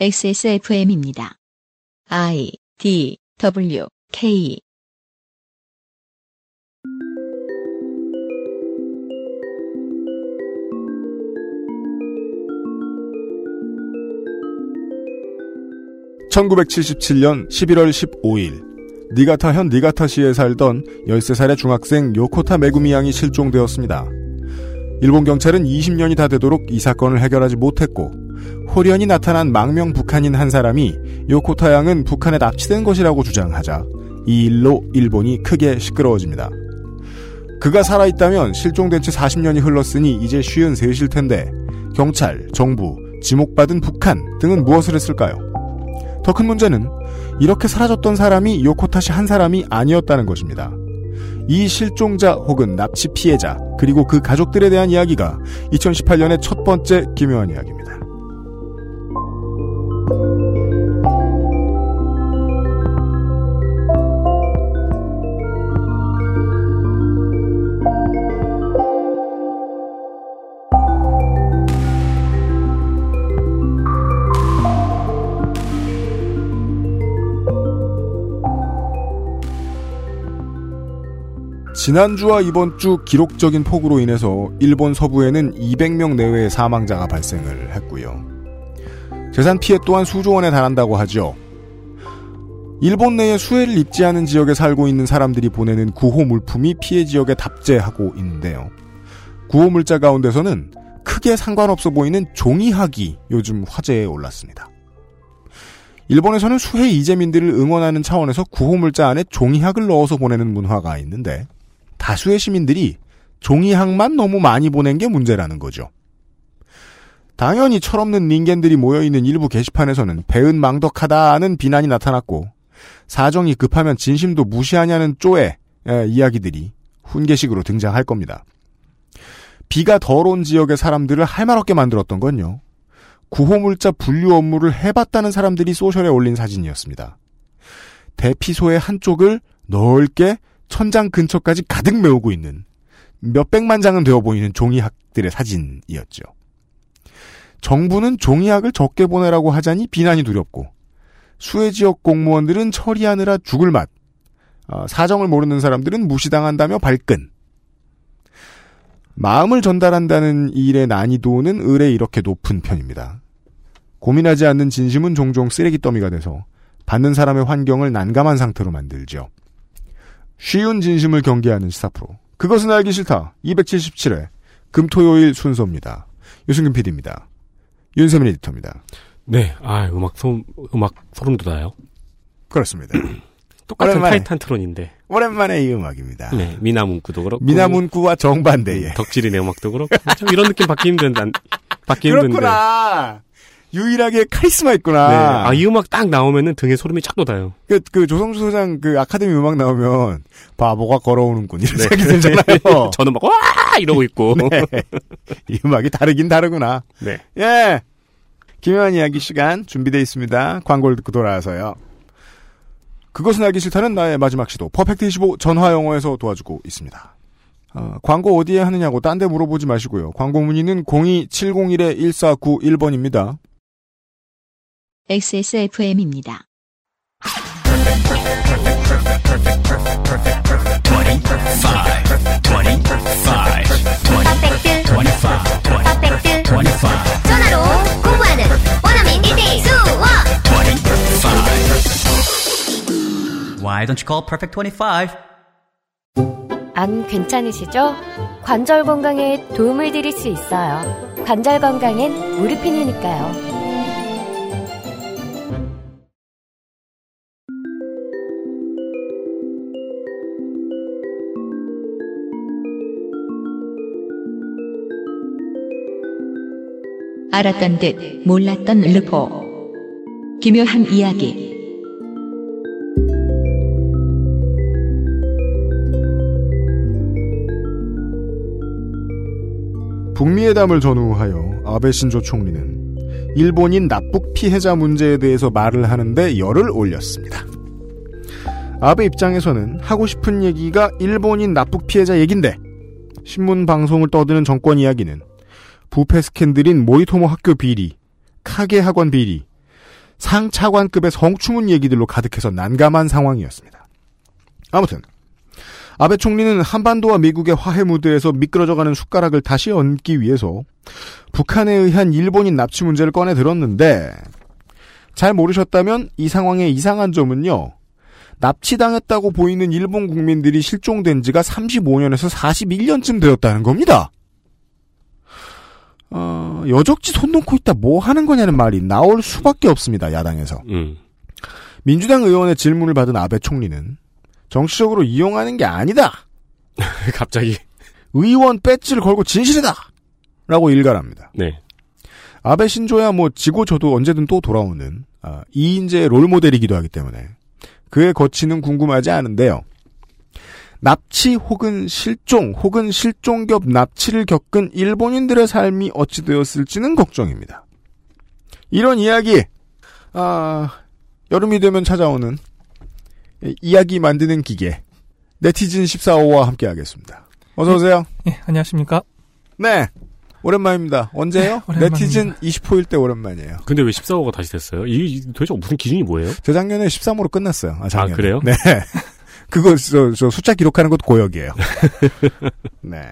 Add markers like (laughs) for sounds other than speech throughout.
XSFM입니다. I D W K (1977년 11월 15일) 니가타현 니가타시에 살던 13살의 중학생 요코타 메구미 양이 실종되었습니다. 일본 경찰은 20년이 다 되도록 이 사건을 해결하지 못했고 호련히 나타난 망명 북한인 한 사람이 요코타 양은 북한에 납치된 것이라고 주장하자 이 일로 일본이 크게 시끄러워집니다. 그가 살아있다면 실종된 채 40년이 흘렀으니 이제 쉬운 셋일 텐데 경찰, 정부, 지목받은 북한 등은 무엇을 했을까요? 더 큰 문제는 이렇게 사라졌던 사람이 요코타시 한 사람이 아니었다는 것입니다. 이 실종자 혹은 납치 피해자 그리고 그 가족들에 대한 이야기가 2018년의 첫 번째 기묘한 이야기입니다. 지난주와 이번 주 기록적인 폭우로 인해서 일본 서부에는 200명 내외의 사망자가 발생을 했고요. 재산 피해 또한 수조 원에 달한다고 하죠. 일본 내에 수해를 입지 않은 지역에 살고 있는 사람들이 보내는 구호 물품이 피해 지역에 답재하고 있는데요. 구호 물자 가운데서는 크게 상관없어 보이는 종이학이 요즘 화제에 올랐습니다. 일본에서는 수해 이재민들을 응원하는 차원에서 구호 물자 안에 종이학을 넣어서 보내는 문화가 있는데 다수의 시민들이 종이학만 너무 많이 보낸 게 문제라는 거죠. 당연히 철없는 닌겐들이 모여있는 일부 게시판에서는 배은망덕하다는 비난이 나타났고 사정이 급하면 진심도 무시하냐는 쪼의 이야기들이 훈계식으로 등장할 겁니다. 비가 덜온 지역의 사람들을 할 말 없게 만들었던 건요. 구호물자 분류 업무를 해봤다는 사람들이 소셜에 올린 사진이었습니다. 대피소의 한쪽을 넓게 천장 근처까지 가득 메우고 있는 몇백만 장은 되어 보이는 종이학들의 사진이었죠. 정부는 종이학을 적게 보내라고 하자니 비난이 두렵고 수해 지역 공무원들은 처리하느라 죽을 맛, 어, 사정을 모르는 사람들은 무시당한다며 발끈. 마음을 전달한다는 일의 난이도는 의뢰 이렇게 높은 편입니다. 고민하지 않는 진심은 종종 쓰레기 더미가 돼서 받는 사람의 환경을 난감한 상태로 만들죠. 쉬운 진심을 경계하는 시사 프로. 그것은 알기 싫다. 277회 금토요일 순서입니다. 유승균 PD입니다. 윤세민 에디터입니다. 네, 아 음악 소 음악 소름 돋아요. 그렇습니다. (clears throat) 똑같은 오랜만에. 타이탄 트론인데. 오랜만에 이 음악입니다. 네, 미나문구도 그렇고. 미나문구와 정반대의. 덕질인의 음악도 그렇고. 참 이런 느낌 받기 힘든 난 받기 힘든데. 그렇구나. 유일하게 카리스마 네, 있구나. 아이 음악 딱 나오면은 등에 소름이 쫙 돋아요. 그, 그 조성주 소장 그 아카데미 음악 나오면 바보가 걸어오는군 이런 네. 생각이 들잖아요. (laughs) 저는 막 와 이러고 있고. 네. 이 음악이 다르긴 다르구나. 네. 예. 기묘한 이야기 시간 준비되어 있습니다. 광고를 듣고 돌아와서요. 그것은 알기 싫다는 나의 마지막 시도 퍼펙트 25 전화 영어에서 도와주고 있습니다. 어, 광고 어디에 하느냐고 딴 데 물어보지 마시고요. 광고 문의는 02701-1491번입니다. XSFM입니다. 퍼펙트 25 퍼펙트 25 전화로 공부하는 원어민 1대1 수업 Why don't you call Perfect 25? 안 괜찮으시죠? 관절 건강에 도움을 드릴 수 있어요. 관절 건강엔 무릎핀이니까요. 알았던 듯 몰랐던 르포. 기묘한 이야기. 북미회담을 전후하여 아베 신조 총리는 일본인 납북 피해자 문제에 대해서 말을 하는데 열을 올렸습니다. 아베 입장에서는 하고 싶은 얘기가 일본인 납북 피해자 얘긴데 신문 방송을 떠드는 정권 이야기는 부패 스캔들인 모리토모 학교 비리, 카게 학원 비리, 상차관급의 성추문 얘기들로 가득해서 난감한 상황이었습니다. 아무튼 아베 총리는 한반도와 미국의 화해 무드에서 미끄러져가는 숟가락을 다시 얹기 위해서 북한에 의한 일본인 납치 문제를 꺼내 들었는데 잘 모르셨다면 이 상황의 이상한 점은요. 납치당했다고 보이는 일본 국민들이 실종된 지가 35년에서 41년쯤 되었다는 겁니다. 어, 여적지 손 놓고 있다 뭐 하는 거냐는 말이 나올 수밖에 없습니다. 야당에서. 음. 민주당 의원의 질문을 받은 아베 총리는 정치적으로 이용하는 게 아니다. (laughs) 갑자기. 의원 배지를 걸고 진실이다. 라고 일갈합니다. 네. 아베 신조야 뭐 지고 저도 언제든 또 돌아오는 아, 이인재의 롤모델이기도 하기 때문에 그의 거치는 궁금하지 않은데요. 납치 혹은 실종 혹은 실종 겹 납치를 겪은 일본인들의 삶이 어찌 되었을지는 걱정입니다. 이런 이야기 아 여름이 되면 찾아오는 이야기 만드는 기계 네티즌 14호와 함께 하겠습니다. 어서 오세요. 예, 안녕하십니까? 네. 오랜만입니다. 언제요? 네, 오랜만입니다. 네티즌 20호일 때 오랜만이에요. 근데 왜 14호가 다시 됐어요? 이게 도대체 무슨 기준이 뭐예요? 재작년에 13호로 끝났어요. 아, 작년에. 아, 그래요? 네. (laughs) 그거, 저, 저 숫자 기록하는 것도 고역이에요. (laughs) 네.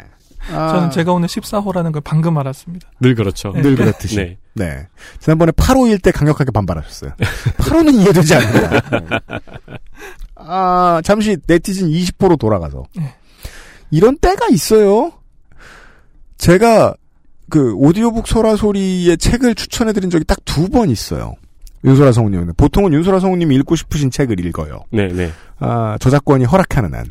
아, 저는 제가 오늘 14호라는 걸 방금 알았습니다. 늘 그렇죠. 네. 늘 그렇듯이. 네. 네. 지난번에 8호일 때 강력하게 반발하셨어요. 8호는 이해되지 않는다. 아, 잠시 네티즌 20호로 돌아가서. 네. 이런 때가 있어요. 제가 그 오디오북 소라 소리의 책을 추천해드린 적이 딱 두 번 있어요. 윤소라 성우님은. 보통은 윤소라 성우님이 읽고 싶으신 책을 읽어요. 네, 네. 아, 저작권이 허락하는 한.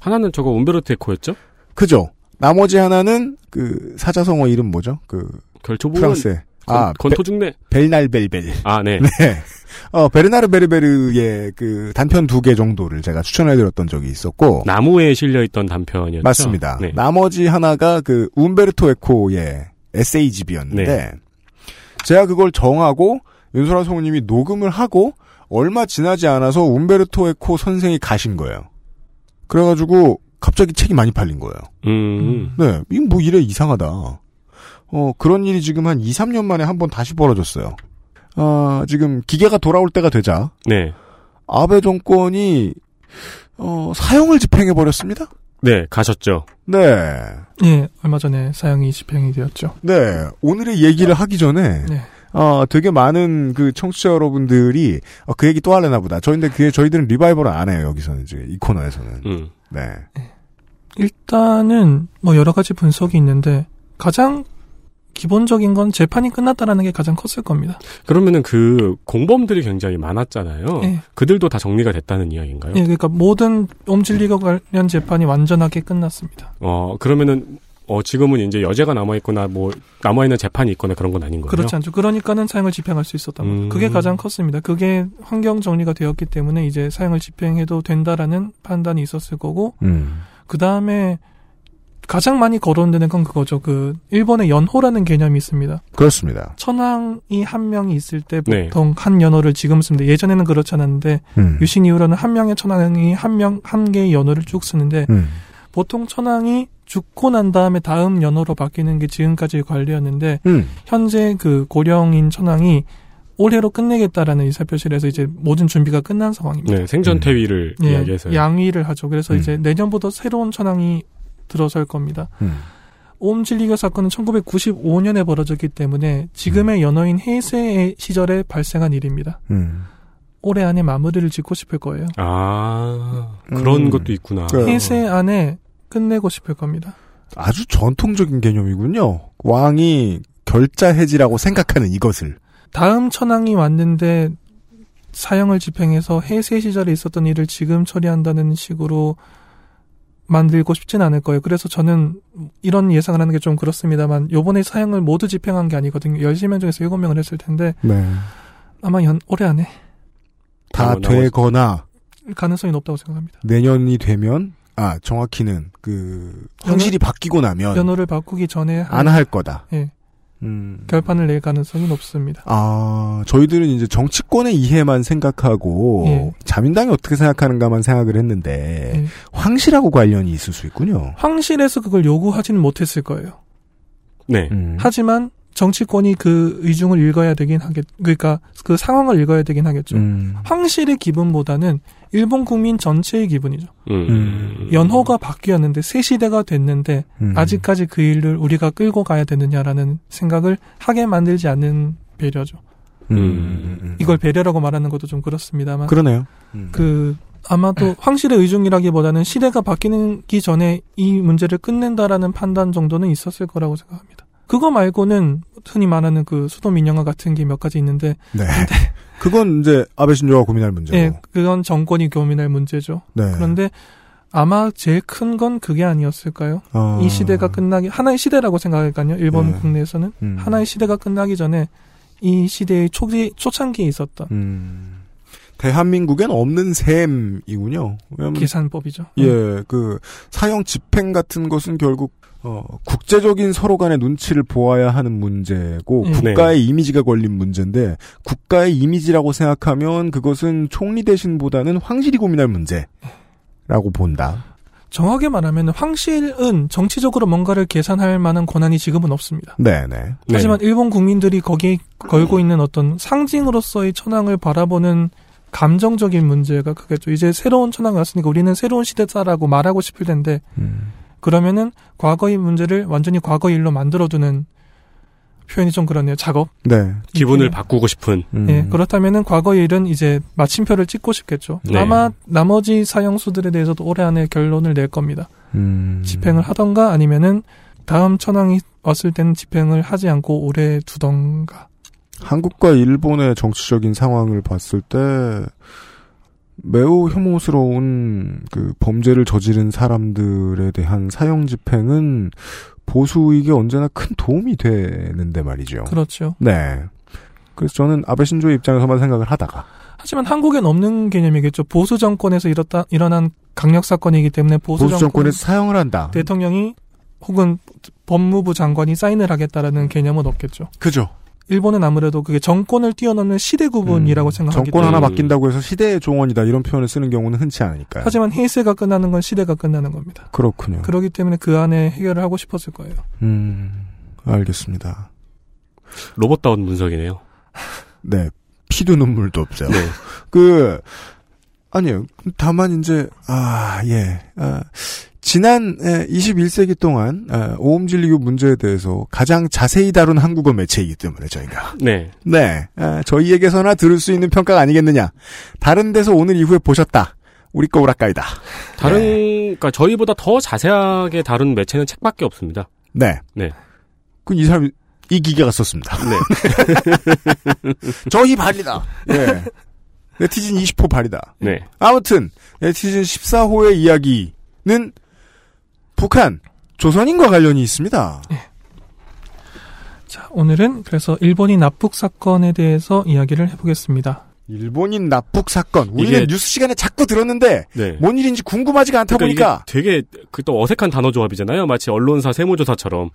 하나는 저거 움베르토 에코였죠? 그죠? 나머지 하나는 그 사자성어 이름 뭐죠? 그 결초부는 프랑스의 아 건, 토중네 벨날벨벨. 아, 네. (laughs) 네. 어, 베르나르 베르베르의 그 단편 두 개 정도를 제가 추천해드렸던 적이 있었고. 나무에 실려있던 단편이었죠. 맞습니다. 네. 나머지 하나가 그 움베르토 에코의 에세이집이었는데 네. 제가 그걸 정하고 윤소라 성우님이 녹음을 하고 얼마 지나지 않아서 움베르토 에코 선생이 가신 거예요. 그래가지고 갑자기 책이 많이 팔린 거예요. 음. 네, 이거 뭐 이래 이상하다. 어, 그런 일이 지금 한 2, 3년 만에 한 번 다시 벌어졌어요. 아, 지금 기계가 돌아올 때가 되자 네. 아베 정권이 어, 사형을 집행해 버렸습니다. 네, 가셨죠. 네. 예, 얼마 전에 사형이 집행이 되었죠. 네. 오늘의 얘기를 하기 전에 네. 어, 되게 많은 그 청취자 여러분들이 어, 그 얘기 또 할래나 보다. 저희인데 그게 저희들은 리바이벌을 안 해요. 여기서는 이제 이 코너에서는. 음. 네. 일단은 뭐 여러 가지 분석이 있는데 가장 기본적인 건 재판이 끝났다라는 게 가장 컸을 겁니다. 그러면은 그 공범들이 굉장히 많았잖아요. 예. 그들도 다 정리가 됐다는 이야기인가요? 예, 그러니까 모든 옴질리거 관련 재판이 완전하게 끝났습니다. 어, 그러면은 어, 지금은 이제 여죄가 남아있거나 뭐 남아있는 재판이 있거나 그런 건 아닌 거예요? 그렇지 않죠. 그러니까는 사형을 집행할 수 있었던 거예요. 음. 그게 가장 컸습니다. 그게 환경 정리가 되었기 때문에 이제 사형을 집행해도 된다라는 판단이 있었을 거고 음. 그 다음에 가장 많이 거론되는 건 그거죠. 그 일본의 연호라는 개념이 있습니다. 그렇습니다. 천황이 한 명이 있을 때 네. 보통 한 연호를 지금 씁니다. 예전에는 그렇지 않았는데 음. 유신 이후로는 한 명의 천황이 한 명 한 개의 연호를 쭉 쓰는데 음. 보통 천황이 죽고 난 다음에 다음 연호로 바뀌는 게 지금까지의 관리였는데 음. 현재 그 고령인 천황이 올해로 끝내겠다라는 의사표시를 해서 이제 모든 준비가 끝난 상황입니다. 네, 생전 퇴위를 예, 이야기해서요. 양위를 하죠. 그래서 음. 이제 내년부터 새로운 천황이 들어설 겁니다. 음. 옴질리거 사건은 1995년에 벌어졌기 때문에 지금의 연호인 헤이세 시절에 발생한 일입니다. 음. 올해 안에 마무리를 짓고 싶을 거예요. 아, 그런 음. 것도 있구나. 그- 헤이세 안에 끝내고 싶을 겁니다. 아주 전통적인 개념이군요. 왕이 결자 해지라고 생각하는 이것을. 다음 천황이 왔는데 사형을 집행해서 해세 시절에 있었던 일을 지금 처리한다는 식으로 만들고 싶진 않을 거예요. 그래서 저는 이런 예상을 하는 게 좀 그렇습니다만 요번에 사형을 모두 집행한 게 아니거든요. 10명 중에서 7명을 했을 텐데 네. 아마 연, 올해 안에 다 되거나 가능성이 높다고 생각합니다. 내년이 되면 아 정확히는 그 황실이 바뀌고 나면 연호를 바꾸기 전에 안 할 거다. 예, 음. 결판을 낼 가능성이 높습니다. 아 저희들은 이제 정치권의 이해만 생각하고 예. 자민당이 어떻게 생각하는가만 생각을 했는데 예. 황실하고 관련이 있을 수 있군요. 황실에서 그걸 요구하지는 못했을 거예요. 네. 음. 하지만 정치권이 그 의중을 읽어야 되긴 하겠, 그러니까 그 상황을 읽어야 되긴 하겠죠. 음. 황실의 기분보다는 일본 국민 전체의 기분이죠. 음. 연호가 바뀌었는데 새 시대가 됐는데 음. 아직까지 그 일을 우리가 끌고 가야 되느냐라는 생각을 하게 만들지 않는 배려죠. 음. 음. 음. 이걸 배려라고 말하는 것도 좀 그렇습니다만 그러네요. 음. 그 아마도 황실의 의중이라기보다는 시대가 바뀌기 전에 이 문제를 끝낸다라는 판단 정도는 있었을 거라고 생각합니다. 그거 말고는 흔히 말하는 그 수도 민영화 같은 게 몇 가지 있는데 네. (laughs) 그건 이제 아베 신조가 고민할 문제고. 예, 그건 정권이 고민할 문제죠. 네. 그런데 아마 제일 큰 건 그게 아니었을까요? 어. 이 시대가 끝나기 하나의 시대라고 생각할까요? 일본 네. 국내에서는 음. 하나의 시대가 끝나기 전에 이 시대의 초기 초창기에 있었던 음. 대한민국엔 없는 셈이군요. 왜냐면 계산법이죠. 예, 그 사형 집행 같은 것은 결국 어, 국제적인 서로 간의 눈치를 보아야 하는 문제고 음. 국가의 이미지가 걸린 문제인데 국가의 이미지라고 생각하면 그것은 총리 대신보다는 황실이 고민할 문제라고 본다. 정확하게 말하면 황실은 정치적으로 뭔가를 계산할 만한 권한이 지금은 없습니다. 네, 네. 하지만 일본 국민들이 거기에 걸고 있는 어떤 상징으로서의 천황을 바라보는 감정적인 문제가 크겠죠. 이제 새로운 천황이 왔으니까 우리는 새로운 시대다라고 말하고 싶을 텐데 음. 그러면은 과거의 문제를 완전히 과거의 일로 만들어두는 표현이 좀 그렇네요. 작업. 네. 기분을 음. 바꾸고 싶은. 음. 예, 그렇다면은 과거의 일은 이제 마침표를 찍고 싶겠죠. 네. 아마 나머지 사형수들에 대해서도 올해 안에 결론을 낼 겁니다. 음. 집행을 하던가 아니면은 다음 천황이 왔을 때는 집행을 하지 않고 오래 두던가. 한국과 일본의 정치적인 상황을 봤을 때 매우 혐오스러운 그 범죄를 저지른 사람들에 대한 사형 집행은 보수에게 언제나 큰 도움이 되는데 말이죠. 그렇죠. 네. 그래서 저는 아베 신조의 입장에서만 생각을 하다가 하지만 한국엔 없는 개념이겠죠. 보수 정권에서 일었다, 일어난 강력 사건이기 때문에 보수, 보수 정권 정권에서 사형을 한다. 대통령이 혹은 법무부 장관이 사인을 하겠다라는 개념은 없겠죠. 그죠. 일본은 아무래도 그게 정권을 뛰어넘는 시대 구분이라고 음, 생각하기 정권 때문에 하나 바뀐다고 해서 시대의 종언이다 이런 표현을 쓰는 경우는 흔치 않으니까요. 하지만 헤이세가 끝나는 건 시대가 끝나는 겁니다. 그렇군요. 그렇기 때문에 그 안에 해결을 하고 싶었을 거예요. 음, 알겠습니다. 로봇다운 문석이네요. (laughs) 네. 피도 눈물도 없어요. 네. 그, 아니요. 다만 이제, 아, 예. 아, 지난 21세기 동안 아, 오음진리교 문제에 대해서 가장 자세히 다룬 한국어 매체이기 때문에 저희가. 네. 네. 아, 저희에게서나 들을 수 있는 평가가 아니겠느냐. 다른 데서 오늘 이후에 보셨다. 우리 거 오락가이다. 다른, 네. 그러니까 저희보다 더 자세하게 다룬 매체는 책밖에 없습니다. 네. 네. 그 이 사람이 이 기계가 썼습니다. 네. (laughs) 저희 발이다. 예. 네티즌 20호 발이다. 네. 아무튼 네티즌 14호의 이야기는 북한 조선인과 관련이 있습니다. 자, 오늘은 그래서 일본인 납북 사건에 대해서 이야기를 해보겠습니다. 일본인 납북 사건. 우리는 이게- 뉴스 시간에 자꾸 들었는데 네. 뭔 일인지 궁금하지가 않다 그러니까 보니까 이게 되게 그 또 어색한 단어 조합이잖아요. 마치 언론사 세무조사처럼.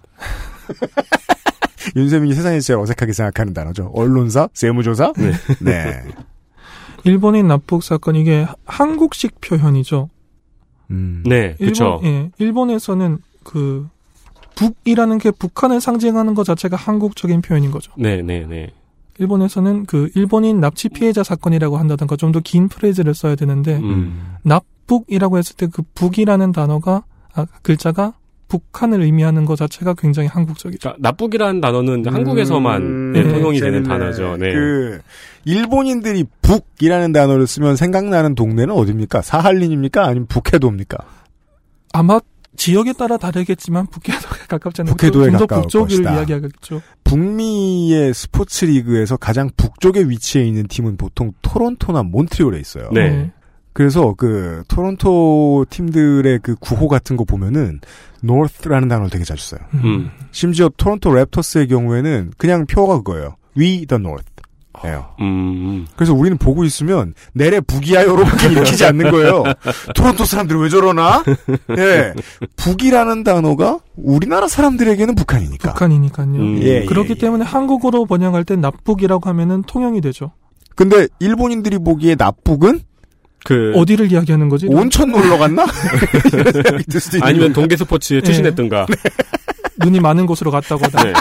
(laughs) 윤세민이 세상에서 제일 어색하게 생각하는 단어죠. 언론사, 세무조사. 네. 네. (laughs) 일본인 납북 사건 이게 한국식 표현이죠. 음. 네, 그렇죠. 일본, 예, 일본에서는 그 북이라는 게 북한을 상징하는 것 자체가 한국적인 표현인 거죠. 네, 네, 네. 일본에서는 그 일본인 납치 피해자 사건이라고 한다든가 좀 더 긴 프레이즈를 써야 되는데 음. 납북이라고 했을 때 그 북이라는 단어가 아, 글자가 북한을 의미하는 것 자체가 굉장히 한국적이죠. 그러니까 납북이라는 단어는 한국에서만 음, 네, 통용이 되는 재밌네. 단어죠. 네. 그 일본인들이 북이라는 단어를 쓰면 생각나는 동네는 어디입니까? 사할린입니까? 아니면 북해도입니까? 아마 지역에 따라 다르겠지만 북해도에 가깝잖아요. 북해도에 좀더 가까울 북쪽을 것이다. 이야기하겠죠. 북미의 스포츠 리그에서 가장 북쪽에 위치해 있는 팀은 보통 토론토나 몬트리올에 있어요. 네. 그래서 그 토론토 팀들의 그 구호 같은 거 보면은 north라는 단어를 되게 자주 써요. 음. 심지어 토론토 랩터스의 경우에는 그냥 표어가 그거예요. We the North. 예요. 음. 그래서 우리는 보고 있으면 내래 북이야요로밖에 (laughs) 읽히지 않는 거예요. 토론토 사람들 왜 저러나? 예. 북이라는 단어가 우리나라 사람들에게는 북한이니까. 북한이니까요. 음. 예, 그렇기 예, 예. 때문에 한국어로 번역할 때 납북이라고 하면은 통용이 되죠. 근데 일본인들이 보기에 납북은 그 어디를 이야기하는 거지? 온천 놀러 갔나? (laughs) 아니면. 동계 스포츠 에 네. 투신했던가. (laughs) 눈이 많은 곳으로 갔다고 하다. 네.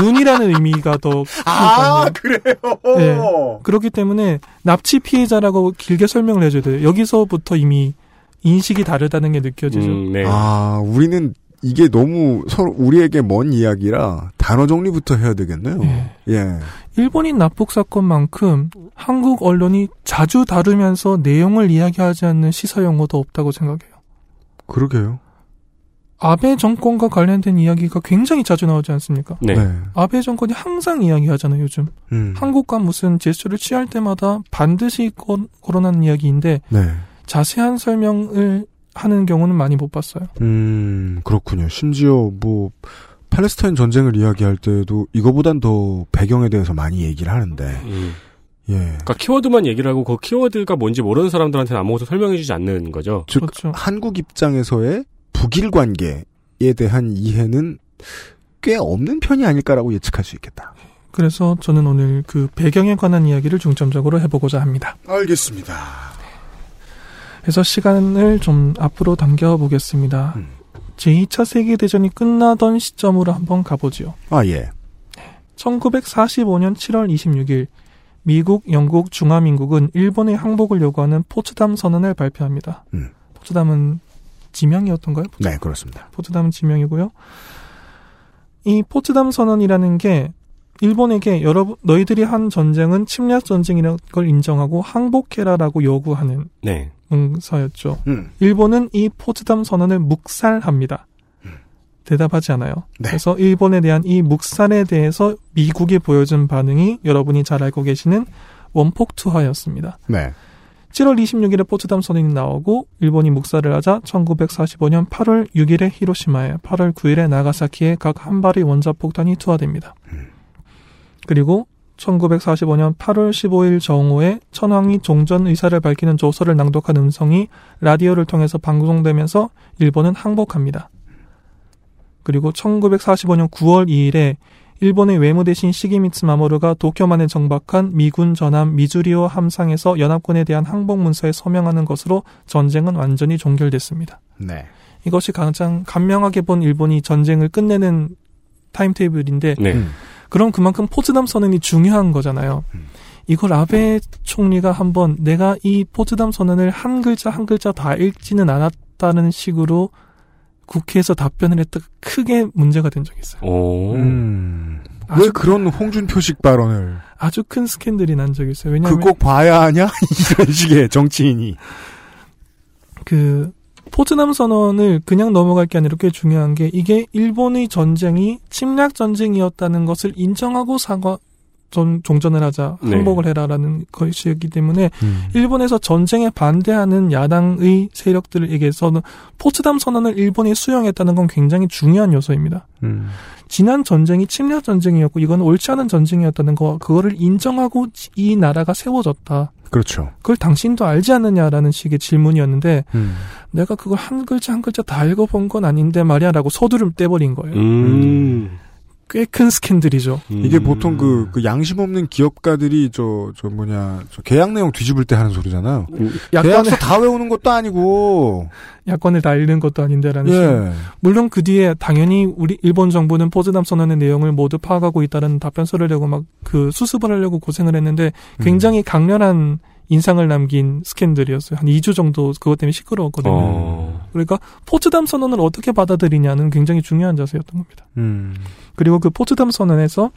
눈이라는 의미가 더 아. 그래요? 네. 그렇기 때문에 납치 피해자라고 길게 설명을 해줘야 돼요. 여기서부터 이미 인식이 다르다는 게 느껴지죠. 음, 네. 아, 우리는 이게 너무 서로 우리에게 먼 이야기라 단어 정리부터 해야 되겠네요. 예. 예. 일본인 납북 사건만큼 한국 언론이 자주 다루면서 내용을 이야기하지 않는 시사 용어도 없다고 생각해요. 그러게요. 아베 정권과 관련된 이야기가 굉장히 자주 나오지 않습니까? 네. 아베 정권이 항상 이야기하잖아요, 요즘. 음. 한국과 무슨 제스처를 취할 때마다 반드시 거, 거론하는 이야기인데 네. 자세한 설명을 하는 경우는 많이 못 봤어요. 음, 그렇군요. 심지어 뭐 팔레스타인 전쟁을 이야기할 때도 이거보단 더 배경에 대해서 많이 얘기를 하는데. 음. 예. 그러니까 키워드만 얘기를 하고 그 키워드가 뭔지 모르는 사람들한테는 아무것도 설명해주지 않는 거죠. 즉 그렇죠. 한국 입장에서의 북일 관계에 대한 이해는 꽤 없는 편이 아닐까라고 예측할 수 있겠다. 그래서 저는 오늘 그 배경에 관한 이야기를 중점적으로 해보고자 합니다. 알겠습니다. 그래서 시간을 좀 앞으로 당겨 보겠습니다. 음. 제2차 세계대전이 끝나던 시점으로 한번 가보지요. 아, 예. 1945년 7월 26일 미국, 영국, 중화민국은 일본의 항복을 요구하는 포츠담 선언을 발표합니다. 음. 포츠담은 지명이었던가요? 네, 그렇습니다. 포츠담은 지명이고요. 이 포츠담 선언이라는 게 일본에게 여러분 너희들이 한 전쟁은 침략 전쟁이라는 걸 인정하고 항복해라라고 요구하는 네. 문서였죠. 음. 일본은 이 포츠담 선언을 묵살합니다. 대답하지 않아요. 네. 그래서 일본에 대한 이 묵살에 대해서 미국이 보여준 반응이 여러분이 잘 알고 계시는 원폭 투하였습니다. 네. 7월 26일에 포츠담 선언이 나오고 일본이 묵살을 하자 1945년 8월 6일에 히로시마에 8월 9일에 나가사키에 각 한 발의 원자폭탄이 투하됩니다. 그리고 1945년 8월 15일 정오에 천황이 종전 의사를 밝히는 조서를 낭독한 음성이 라디오를 통해서 방송되면서 일본은 항복합니다. 그리고 1945년 9월 2일에 일본의 외무대신 시기미츠 마모루가 도쿄만에 정박한 미군 전함 미주리오 함상에서 연합군에 대한 항복 문서에 서명하는 것으로 전쟁은 완전히 종결됐습니다. 네. 이것이 가장 간명하게 본 일본이 전쟁을 끝내는 타임테이블인데 네. 음. 그럼 그만큼 포츠담 선언이 중요한 거잖아요. 이걸 아베 총리가 한번 내가 이 포츠담 선언을 한 글자 한 글자 다 읽지는 않았다는 식으로 국회에서 답변을 했다 가 크게 문제가 된 적이 있어요. 오. 음. 왜 그런 홍준표식 발언을 아주 큰 스캔들이 난 적이 있어요. 왜냐하면 그꼭 봐야 하냐 (laughs) 이런 식의 정치인이 그 포츠담 선언을 그냥 넘어갈 게 아니라 꽤 중요한 게 이게 일본의 전쟁이 침략 전쟁이었다는 것을 인정하고 사과 전 종전을 하자 네. 항복을 해라라는 것이기 때문에 음. 일본에서 전쟁에 반대하는 야당의 세력들에게서는 포츠담 선언을 일본이 수용했다는 건 굉장히 중요한 요소입니다. 음. 지난 전쟁이 침략 전쟁이었고 이건 옳지 않은 전쟁이었다는 거 그거를 인정하고 이 나라가 세워졌다. 그렇죠. 그걸 당신도 알지 않느냐라는 식의 질문이었는데 음. 내가 그걸 한 글자 한 글자 다 읽어본 건 아닌데 말이야라고 서두름 떼버린 거예요. 음. 꽤 큰 스캔들이죠. 이게 음. 보통 그, 그 양심 없는 기업가들이 저, 저 뭐냐, 저 계약 내용 뒤집을 때 하는 소리잖아요. 야권을 계약서 다 외우는 것도 아니고, 야권을 다 읽는 것도 아닌데라는. 예. 물론 그 뒤에 당연히 우리 일본 정부는 포즈담 선언의 내용을 모두 파악하고 있다는 답변서를 내고 막 그 수습을 하려고 고생을 했는데 굉장히 강렬한 인상을 남긴 스캔들이었어요. 한 2주 정도 그것 때문에 시끄러웠거든요. 어. 그러니까 포츠담 선언을 어떻게 받아들이냐는 굉장히 중요한 자세였던 겁니다. 음. 그리고 그 포츠담 선언에서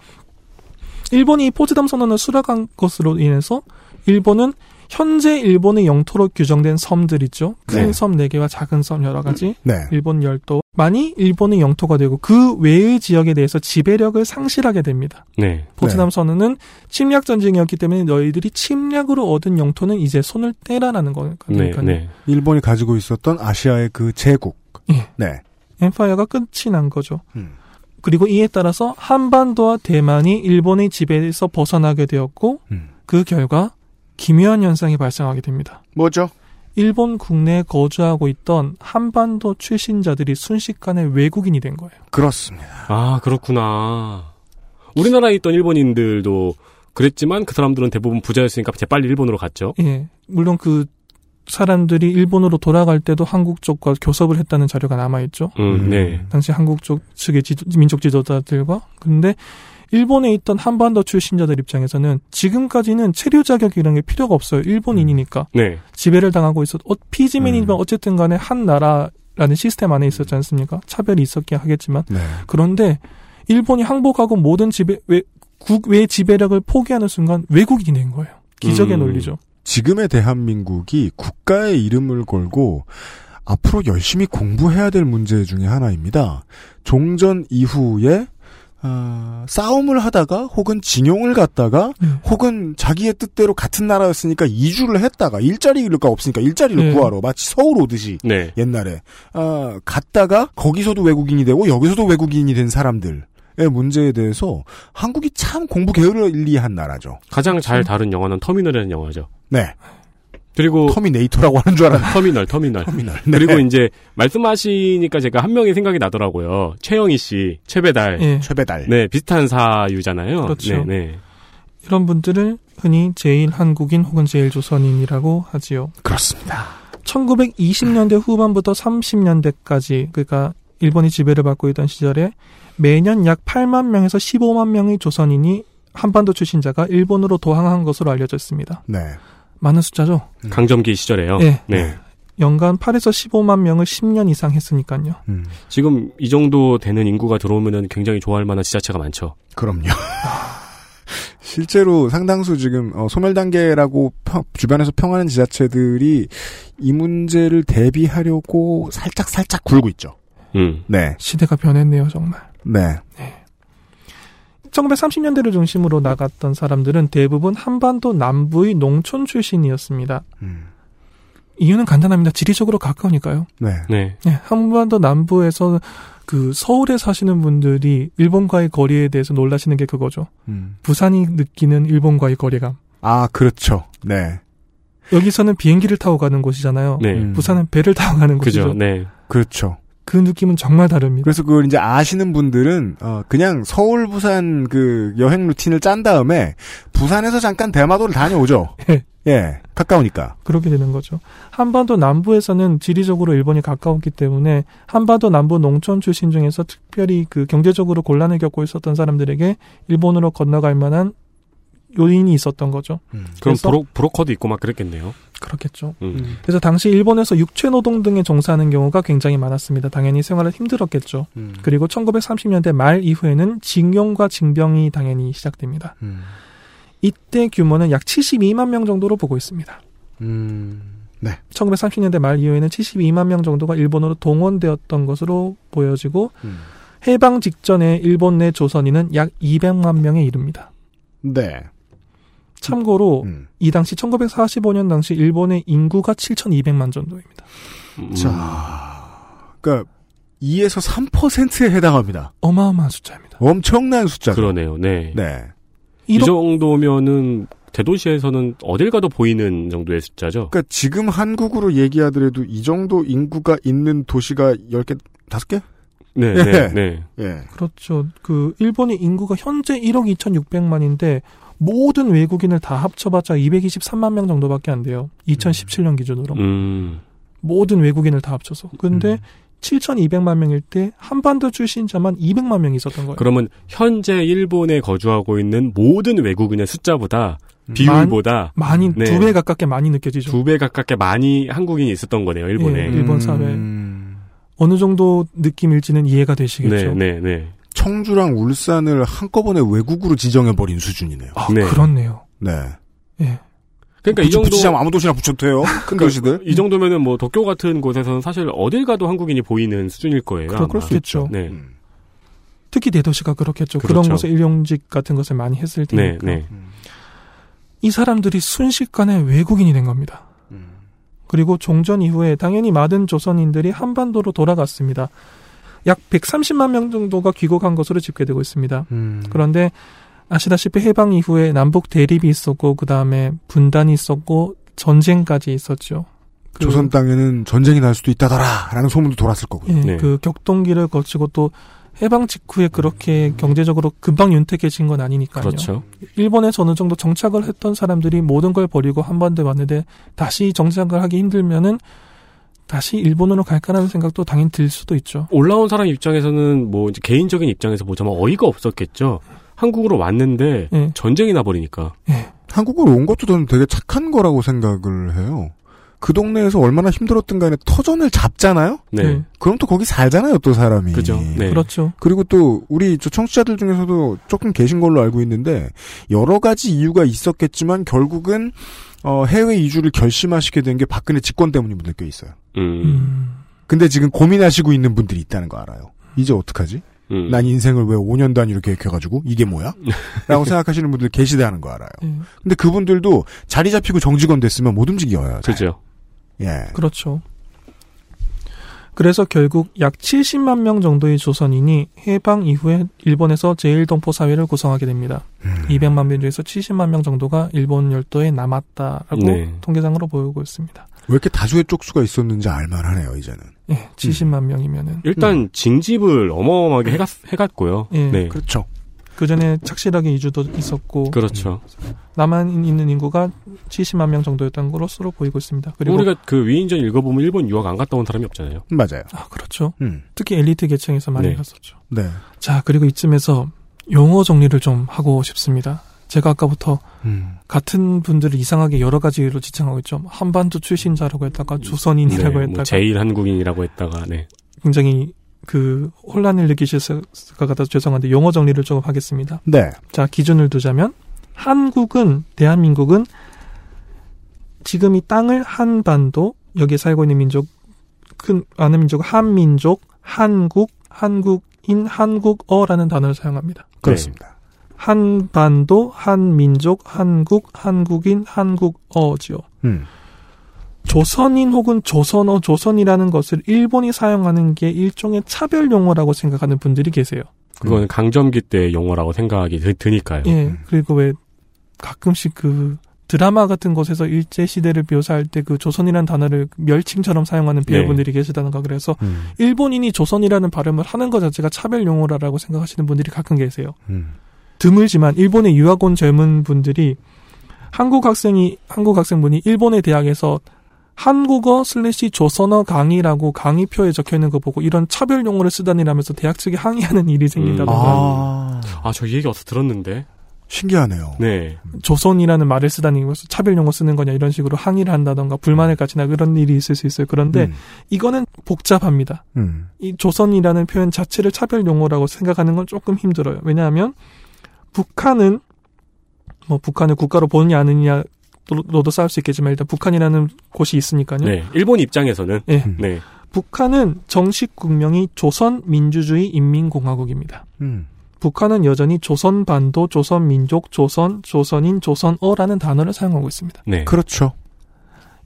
일본이 포츠담 선언을 수락한 것으로 인해서 일본은 현재 일본의 영토로 규정된 섬들 있죠. 큰 네. 섬 4개와 작은 섬 여러 가지. 네. 일본 열도 많이 일본의 영토가 되고 그 외의 지역에 대해서 지배력을 상실하게 됩니다. 네. 포츠담 선언은 침략 전쟁이었기 때문에 너희들이 침략으로 얻은 영토는 이제 손을 떼라라는 네. 거니까요. 네. 일본이 가지고 있었던 아시아의 그 제국. 예. 네. 엠파이어가 끝이 난 거죠. 음. 그리고 이에 따라서 한반도와 대만이 일본의 지배에서 벗어나게 되었고 음. 그 결과 기묘한 현상이 발생하게 됩니다. 뭐죠? 일본 국내에 거주하고 있던 한반도 출신자들이 순식간에 외국인이 된 거예요. 그렇습니다. 아, 그렇구나. 우리나라에 있던 일본인들도 그랬지만 그 사람들은 대부분 부자였으니까 재빨리 일본으로 갔죠. 예. 물론 그 사람들이 일본으로 돌아갈 때도 한국 쪽과 교섭을 했다는 자료가 남아 있죠. 음, 네. 당시 한국 쪽 측의 지도- 민족 지도자들과 근데 일본에 있던 한반도 출신자들 입장에서는 지금까지는 체류 자격이라는 게 필요가 없어요. 일본인이니까 네. 지배를 당하고 있었. 어, 피지맨이지만 음. 어쨌든 간에 한 나라라는 시스템 안에 있었지 않습니까? 차별이 있었긴 하겠지만 네. 그런데 일본이 항복하고 모든 지배 외, 국외 지배력을 포기하는 순간 외국인이 된 거예요. 기적의 음. 논리죠. 지금의 대한민국이 국가의 이름을 걸고 앞으로 열심히 공부해야 될 문제 중에 하나입니다. 종전 이후에 아, 싸움을 하다가 혹은 징용을 갔다가 네. 혹은 자기의 뜻대로 같은 나라였으니까 이주를 했다가 일자리가 없으니까 일자리를 네. 구하러 마치 서울 오듯이 네. 옛날에 아, 갔다가 거기서도 외국인이 되고 여기서도 외국인이 된 사람들의 문제에 대해서 한국이 참 공부 게을리한 나라죠. 가장 잘 다룬 영화는 터미널이라는 영화죠. 네. 그리고 터미네이터라고 하는 줄 알았는데. 터미널, 터미널. 터미널. (laughs) 네. 그리고 이제 말씀하시니까 제가 한 명이 생각이 나더라고요. 최영희 씨, 최배달. 예. 최배달. 네, 비슷한 사유잖아요. 그렇죠. 네, 네. 이런 분들을 흔히 제일 한국인 혹은 제일 조선인이라고 하지요. 그렇습니다. 1920년대 후반부터 30년대까지 그러니까 일본이 지배를 받고 있던 시절에 매년 약 8만 명에서 15만 명의 조선인이 한반도 출신자가 일본으로 도항한 것으로 알려져 있습니다. 네. 많은 숫자죠. 강점기 시절에요. 네. 네. 연간 8에서 15만 명을 10년 이상 했으니까요. 음, 지금 이 정도 되는 인구가 들어오면은 굉장히 좋아할 만한 지자체가 많죠. 그럼요. (laughs) 실제로 상당수 지금 어, 소멸 단계라고 평- 주변에서 평하는 지자체들이 이 문제를 대비하려고 살짝 살짝 굴고 있죠. 음. 네, 시대가 변했네요, 정말. 네, 1930년대를 중심으로 나갔던 사람들은 대부분 한반도 남부의 농촌 출신이었습니다. 음, 이유는 간단합니다. 지리적으로 가까우니까요. 네, 네. 네, 한반도 남부에서 그 서울에 사시는 분들이 일본과의 거리에 대해서 놀라시는 게 그거죠. 음. 부산이 느끼는 일본과의 거리감. 아 그렇죠. 네, 여기서는 비행기를 타고 가는 곳이잖아요. 네. 음. 부산은 배를 타고 가는 곳이죠. 그죠. 네. 그렇죠. 그 느낌은 정말 다릅니다. 그래서 그걸 이제 아시는 분들은 어, 그냥 서울 부산 그 여행 루틴을 짠 다음에 부산에서 잠깐 대마도를 다녀오죠. (laughs) 예. 예, 가까우니까. 그렇게 되는 거죠. 한반도 남부에서는 지리적으로 일본이 가까웠기 때문에 한반도 남부 농촌 출신 중에서 특별히 그 경제적으로 곤란을 겪고 있었던 사람들에게 일본으로 건너갈 만한 요인이 있었던 거죠. 그럼 그래서- 브로, 브로커도 있고 막 그랬겠네요. 그렇겠죠. 음. 그래서 당시 일본에서 육체 노동 등에 종사하는 경우가 굉장히 많았습니다. 당연히 생활을 힘들었겠죠. 음. 그리고 1930년대 말 이후에는 징용과 징병이 당연히 시작됩니다. 음. 이때 규모는 약 72만 명 정도로 보고 있습니다. 음. 네. 1930년대 말 이후에는 72만 명 정도가 일본으로 동원되었던 것으로 보여지고 음. 해방 직전에 일본 내 조선인은 약 200만 명에 이릅니다. 네. 참고로 음. 이 당시 1945년 당시 일본의 인구가 7,200만 정도입니다. 음. 자, 그러니까 2에서 3%에 해당합니다. 어마어마한 숫자입니다. 엄청난 숫자죠. 그러네요. 네. 네. 이 정도면은 대도시에서는 어딜 가도 보이는 정도의 숫자죠. 그러니까 지금 한국으로 얘기하더라도 이 정도 인구가 있는 도시가 10개, 5개? 네, 예. 네, 네. 예. 그렇죠. 그 일본의 인구가 현재 1억 2,600만인데 모든 외국인을 다 합쳐봤자 223만 명 정도밖에 안 돼요. 2017년 기준으로 음. 모든 외국인을 다 합쳐서. 근데 음. 7,200만 명일 때 한반도 출신자만 200만 명이 있었던 거예요. 그러면 현재 일본에 거주하고 있는 모든 외국인의 숫자보다 비율보다 많이 네. 두배 가깝게 많이 느껴지죠. 두 배 가깝게 많이 한국인이 있었던 거네요, 일본에. 예, 일본 사회. 음. 어느 정도 느낌일지는 이해가 되시겠죠. 네, 네, 네. 청주랑 울산을 한꺼번에 외국으로 지정해버린 수준이네요. 아, 네. 그렇네요. 네. 예. 그러니까 이 정도 붙이자면 아무 도시나 붙여도 돼요. 큰 도시들. 이 정도면은 뭐 도쿄 같은 곳에서는 사실 어딜 가도 한국인이 보이는 수준일 거예요. 그럴 아마. 수 있죠. 네. 음. 특히 대도시가 그렇겠죠. 그런 그렇죠. 곳에 일용직 같은 것을 많이 했을 네, 테니까. 네. 이 사람들이 순식간에 외국인이 된 겁니다. 음. 그리고 종전 이후에 당연히 많은 조선인들이 한반도로 돌아갔습니다. 약 130만 명 정도가 귀국한 것으로 집계되고 있습니다. 음. 그런데 아시다시피 해방 이후에 남북 대립이 있었고 그 다음에 분단이 있었고 전쟁까지 있었죠. 그, 조선 땅에는 전쟁이 날 수도 있다더라 라는 소문도 돌았을 거고요. 예, 네. 그 격동기를 거치고 또 해방 직후에 그렇게 경제적으로 금방 윤택해진 건 아니니까요. 그렇죠. 일본에서 어느 정도 정착을 했던 사람들이 모든 걸 버리고 한 번에 왔는데 다시 정착을 하기 힘들면은 다시 일본으로 갈까라는 생각도 당연히 들 수도 있죠. 올라온 사람 입장에서는 뭐 이제 개인적인 입장에서 보자면 어이가 없었겠죠. 한국으로 왔는데 예. 전쟁이 나버리니까. 한국으로 온 것도 저는 되게 착한 거라고 생각을 해요. 그 동네에서 얼마나 힘들었든 간에 터전을 잡잖아요? 네. 네. 그럼 또 거기 살잖아요, 또 사람이. 그죠. 네. 그렇죠. 그리고 또 우리 저 청취자들 중에서도 조금 계신 걸로 알고 있는데 여러 가지 이유가 있었겠지만 결국은 어, 해외 이주를 결심하시게 된 게 박근혜 집권 때문인 분들 꽤 있어요. 음. 음. 근데 지금 고민하시고 있는 분들이 있다는 거 알아요. 이제 어떡하지? 음. 난 인생을 왜 5년 단위로 계획해가지고 이게 뭐야? (laughs) 라고 생각하시는 분들 계시다는 거 알아요. 예. 근데 그분들도 자리 잡히고 정직원 됐으면 못 움직여요. 잘. 그죠. 예. 그렇죠. 그래서 결국 약 70만 명 정도의 조선인이 해방 이후에 일본에서 제1동포 사회를 구성하게 됩니다. 음. 200만 명 중에서 70만 명 정도가 일본 열도에 남았다라고 네. 통계상으로 보이고 있습니다. 왜 이렇게 다수의 쪽수가 있었는지 알만하네요, 이제는. 예, 70만 명이면은 일단 징집을 어마어마하게 해갔, 해갔고요. 예. 네. 그렇죠. 그 전에 착실하게 이주도 있었고 그렇죠. 남한 있는 인구가 70만 명 정도였던 것으로 보이고 있습니다. 그리고 우리가 그 위인전 읽어보면 일본 유학 안 갔다 온 사람이 없잖아요. 맞아요. 아 그렇죠. 음. 특히 엘리트 계층에서 많이 네. 갔었죠. 네. 자 그리고 이쯤에서 용어 정리를 좀 하고 싶습니다. 제가 아까부터 음. 같은 분들을 이상하게 여러 가지로 지칭하고 있죠. 한반도 출신자라고 했다가 조선인이라고 네, 했다가 뭐 제일 한국인이라고 했다가 네. 굉장히 그 혼란을 느끼실 것 같아서 죄송한데 용어 정리를 조금 하겠습니다. 네. 자 기준을 두자면 한국은 대한민국은 지금 이 땅을 한반도 여기에 살고 있는 민족 큰 많은 민족 한민족 한국 한국인 한국어라는 단어를 사용합니다. 그렇습니다. 한반도 한민족 한국 한국인 한국어지요. 음. 조선인 혹은 조선어 조선이라는 것을 일본이 사용하는 게 일종의 차별 용어라고 생각하는 분들이 계세요. 그거는 강점기 때 용어라고 생각이 드, 드니까요. 예. 그리고 왜 가끔씩 그 드라마 같은 곳에서 일제 시대를 묘사할 때 그 조선이라는 단어를 멸칭처럼 사용하는 배우분들이 계시다는가 그래서 음. 일본인이 조선이라는 발음을 하는 것 자체가 차별 용어라고 생각하시는 분들이 가끔 계세요. 음. 드물지만 일본에 유학 온 젊은 분들이 한국 학생이 한국 학생분이 일본의 대학에서 한국어 슬래시 조선어 강의라고 강의표에 적혀 있는 거 보고 이런 차별 용어를 쓰다니라면서 대학 측에 항의하는 일이 생긴다던가 아. 아, 저이 얘기 어디서 들었는데. 신기하네요. 네. 조선이라는 말을 쓰다니 면서 차별 용어 쓰는 거냐 이런 식으로 항의를 한다던가 불만을 가지나 그런 일이 있을 수 있어요. 그런데 음. 이거는 복잡합니다. 음. 이 조선이라는 표현 자체를 차별 용어라고 생각하는 건 조금 힘들어요. 왜냐하면 북한은 뭐 북한을 국가로 보느냐 아느냐 로도 싸울 수 있겠지만 일단 북한이라는 곳이 있으니까요. 네. 일본 입장에서는 예. 네. 북한은 정식 국명이 조선 민주주의 인민공화국입니다. 음. 북한은 여전히 조선반도, 조선민족, 조선, 조선인, 조선어라는 단어를 사용하고 있습니다. 네. 그렇죠.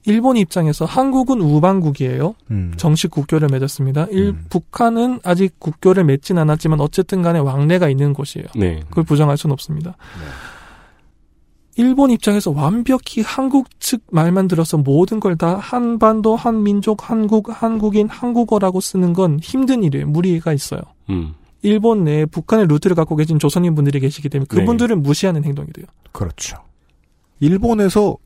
일본 입장에서 한국은 우방국이에요. 음. 정식 국교를 맺었습니다. 일, 음. 북한은 아직 국교를 맺진 않았지만 어쨌든 간에 왕래가 있는 곳이에요. 네. 그걸 부정할 수는 없습니다. 일본 입장에서 완벽히 한국 측 말만 들어서 모든 걸 다 한반도, 한민족, 한국, 한국인, 한국어라고 쓰는 건 힘든 일이에요. 무리가 있어요. 음. 일본 내에 북한의 루트를 갖고 계신 조선인 분들이 계시기 때문에 그분들을 무시하는 행동이 돼요. 그렇죠. 일본에서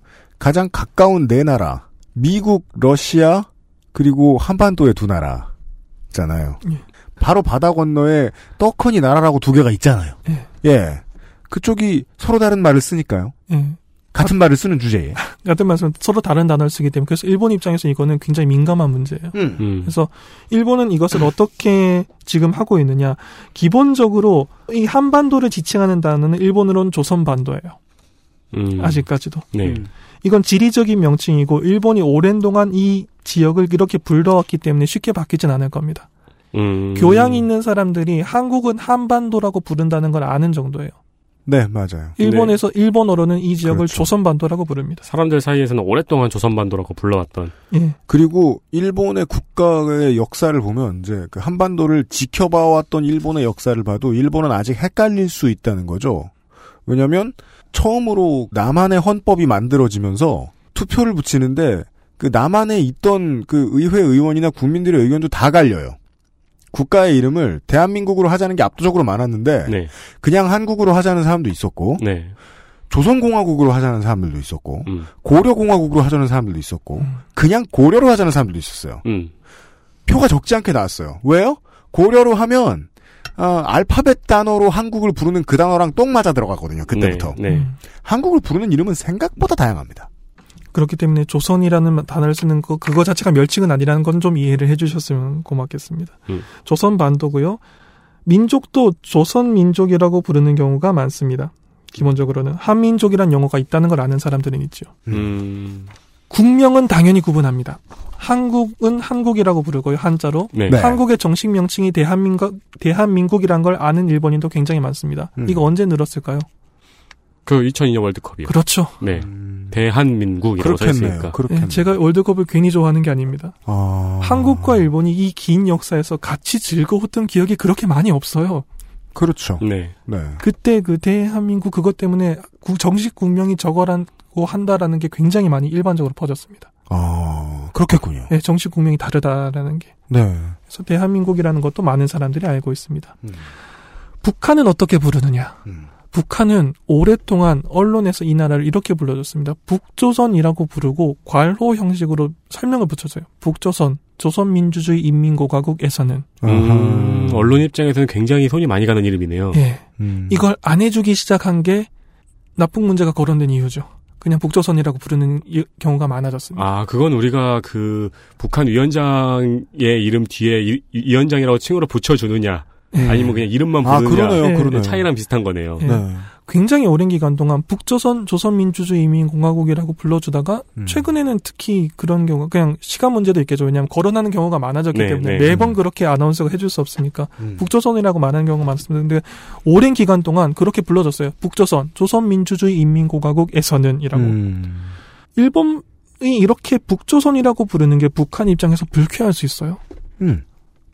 가장 가까운 네 나라, 미국, 러시아, 그리고 한반도의 두 나라잖아요. 예. 바로 바다 건너에 떡하니 나라라고 두 개가 있잖아요. 예. 예. 그쪽이 서로 다른 말을 쓰니까요. 예. 같은 말을 쓰는 주제에. (laughs) 같은 말씀 서로 다른 단어를 쓰기 때문에 그래서 일본 입장에서 이거는 굉장히 민감한 문제예요. 음. 음. 그래서 일본은 이것을 어떻게 지금 하고 있느냐. 기본적으로 이 한반도를 지칭하는 단어는 일본으로는 조선반도예요. 음. 아직까지도. 네. 음. 이건 지리적인 명칭이고 일본이 오랜 동안 이 지역을 이렇게 불러왔기 때문에 쉽게 바뀌진 않을 겁니다. 음. 교양 있는 사람들이 한국은 한반도라고 부른다는 걸 아는 정도예요. 네, 맞아요. 일본에서 일본어로는 이 지역을 그렇죠. 조선반도라고 부릅니다. 사람들 사이에서는 오랫동안 조선반도라고 불러왔던 예. 그리고 일본의 국가의 역사를 보면 이제 그 한반도를 지켜봐왔던 일본의 역사를 봐도 일본은 아직 헷갈릴 수 있다는 거죠. 왜냐하면 처음으로 남한의 헌법이 만들어지면서 투표를 붙이는데 그 남한에 있던 그 의회 의원이나 국민들의 의견도 다 갈려요. 국가의 이름을 대한민국으로 하자는 게 압도적으로 많았는데 네. 그냥 한국으로 하자는 사람도 있었고 네. 조선공화국으로 하자는 사람들도 있었고 음. 고려공화국으로 하자는 사람들도 있었고 그냥 고려로 하자는 사람들도 있었어요. 음. 표가 적지 않게 나왔어요. 왜요? 고려로 하면 어, 알파벳 단어로 한국을 부르는 그 단어랑 똥 맞아 들어가거든요. 그때부터. 네. 네. 음. 한국을 부르는 이름은 생각보다 다양합니다. 그렇기 때문에 조선이라는 단어를 쓰는 거 그거 자체가 멸칭은 아니라는 건 좀 이해를 해주셨으면 고맙겠습니다. 음. 조선 반도고요. 민족도 조선 민족이라고 부르는 경우가 많습니다. 기본적으로는 한민족이란 용어가 있다는 걸 아는 사람들은 있죠. 음. 국명은 당연히 구분합니다. 한국은 한국이라고 부르고요, 한자로. 네. 네. 한국의 정식 명칭이 대한민국, 대한민국이란 걸 아는 일본인도 굉장히 많습니다. 음. 이거 언제 늘었을까요? 그 2002년 월드컵이요. 그렇죠. 네. 대한민국이라고 써 그렇겠네요. 있으니까. 그렇겠네요. 예, 제가 월드컵을 괜히 좋아하는 게 아닙니다. 아... 한국과 일본이 이 긴 역사에서 같이 즐거웠던 기억이 그렇게 많이 없어요. 그렇죠. 네. 네. 그때 그 대한민국 그것 때문에 구- 정식 국명이 저거라 고 한다라는 게 굉장히 많이 일반적으로 퍼졌습니다. 아, 그렇겠군요. 예, 정식 국명이 다르다라는 게. 네. 그래서 대한민국이라는 것도 많은 사람들이 알고 있습니다. 음. 북한은 어떻게 부르느냐? 음. 북한은 오랫동안 언론에서 이 나라를 이렇게 불러줬습니다. 북조선이라고 부르고 괄호 형식으로 설명을 붙여줘요. 북조선, 조선민주주의 인민공화국에서는 음, 언론 입장에서는 굉장히 손이 많이 가는 이름이네요. 예, 음. 이걸 안 해주기 시작한 게 납북 문제가 거론된 이유죠. 그냥 북조선이라고 부르는 이- 경우가 많아졌습니다. 아, 그건 우리가 그 북한 위원장의 이름 뒤에 이- 위원장이라고 칭으로 붙여주느냐, 예. 아니면 그냥 이름만 아, 부르느냐. 그러네요. 네, 그러네요. 차이랑 비슷한 거네요. 예. 네. 굉장히 오랜 기간 동안 북조선 조선민주주의인민공화국이라고 불러주다가 음. 최근에는 특히 그런 경우 그냥 시간 문제도 있겠죠. 왜냐하면 거론하는 경우가 많아졌기 네, 때문에 네. 매번 음. 그렇게 아나운서가 해줄 수 없으니까 음. 북조선이라고 말하는 경우가 많습니다. 근데 오랜 기간 동안 그렇게 불러줬어요. 북조선 조선민주주의인민공화국에서는이라고 음. 일본이 이렇게 북조선이라고 부르는 게 북한 입장에서 불쾌할 수 있어요. 음.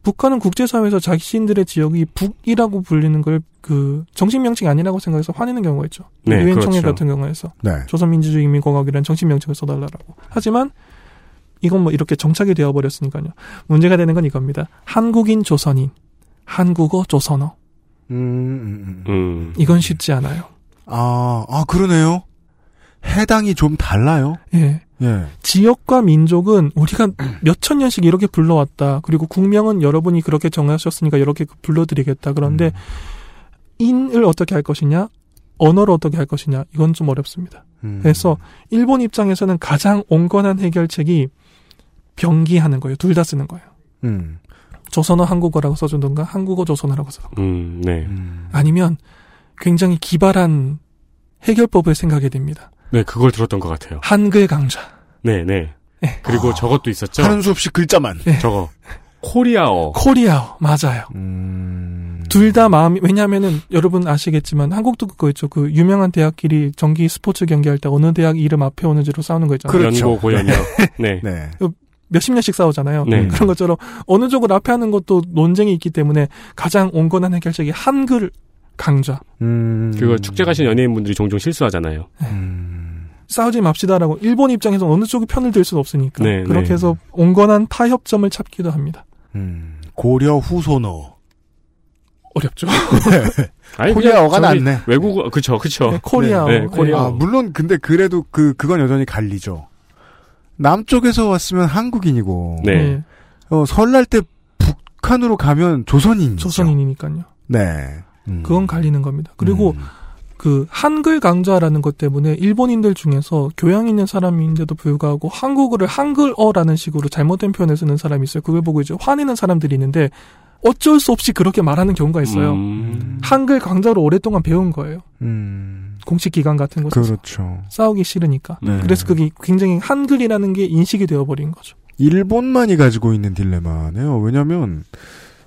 북한은 국제사회에서 자신들의 지역이 북이라고 불리는 걸 그 정식 명칭이 아니라고 생각해서 화내는 경우가 있죠. 네, 유엔 총회 그렇죠. 같은 경우에서 네. 조선민주주의인민공화국이라는 정식 명칭을 써달라고. 하지만 이건 뭐 이렇게 정착이 되어버렸으니까요. 문제가 되는 건 이겁니다. 한국인 조선인, 한국어 조선어. 음, 음, 음. 음. 이건 쉽지 않아요. 아, 아, 그러네요. 해당이 좀 달라요. 예. 예. 지역과 민족은 우리가 몇천 년씩 이렇게 불러왔다. 그리고 국명은 여러분이 그렇게 정하셨으니까 이렇게 불러드리겠다. 그런데 인을 어떻게 할 것이냐, 언어를 어떻게 할 것이냐, 이건 좀 어렵습니다. 음. 그래서 일본 입장에서는 가장 온건한 해결책이 병기하는 거예요. 둘 다 쓰는 거예요. 음. 조선어 한국어라고 써주든가 한국어 조선어라고 써. 음, 네. 음. 아니면 굉장히 기발한 해결법을 생각하게 됩니다. 네, 그걸 들었던 것 같아요. 한글 강좌. 네, 네. 네. 그리고 저것도 있었죠. 하는 수 없이 글자만. 저거. (laughs) 코리아어. 코리아어 맞아요. 음. 둘다 마음이 왜냐하면은 여러분 아시겠지만 한국도 그거 있죠. 그 유명한 대학끼리 정기 스포츠 경기할 때 어느 대학 이름 앞에 오는지로 싸우는 거 있잖아요. 그렇죠. 연고 고연이요. 네. 네. 몇십 년씩 싸우잖아요. 네. 그런 것처럼 어느 쪽을 앞에 하는 것도 논쟁이 있기 때문에 가장 온건한 해결책이 한글 강좌. 음. 그거 축제 가신 연예인분들이 종종 실수하잖아요. 음. 싸우지 맙시다라고 일본 입장에서 어느 쪽이 편을 들 수는 없으니까 네, 그렇게 네. 해서 온건한 타협점을 찾기도 합니다. 음. 고려 후손어. 어렵죠. (laughs) 아니, 코리아어가 낫네. 외국어, 그쵸, 그쵸. 네, 코리아어. 네, 코리아어. 아, 물론 근데 그래도 그 그건 여전히 갈리죠. 남쪽에서 왔으면 한국인이고 네. 네, 어, 설날 때 북한으로 가면 조선인이죠. 조선인이니까요. 네. 음. 그건 갈리는 겁니다. 그리고 음. 그 한글 강좌라는 것 때문에 일본인들 중에서 교양 있는 사람인데도 불구하고 한국어를 한글어라는 식으로 잘못된 표현을 쓰는 사람이 있어요. 그걸 보고 이제 화내는 사람들이 있는데 어쩔 수 없이 그렇게 말하는 경우가 있어요. 음. 한글 강좌로 오랫동안 배운 거예요. 음. 공식 기관 같은 곳에서 그렇죠. 싸우기 싫으니까. 네. 그래서 그게 굉장히 한글이라는 게 인식이 되어버린 거죠. 일본만이 가지고 있는 딜레마네요. 왜냐하면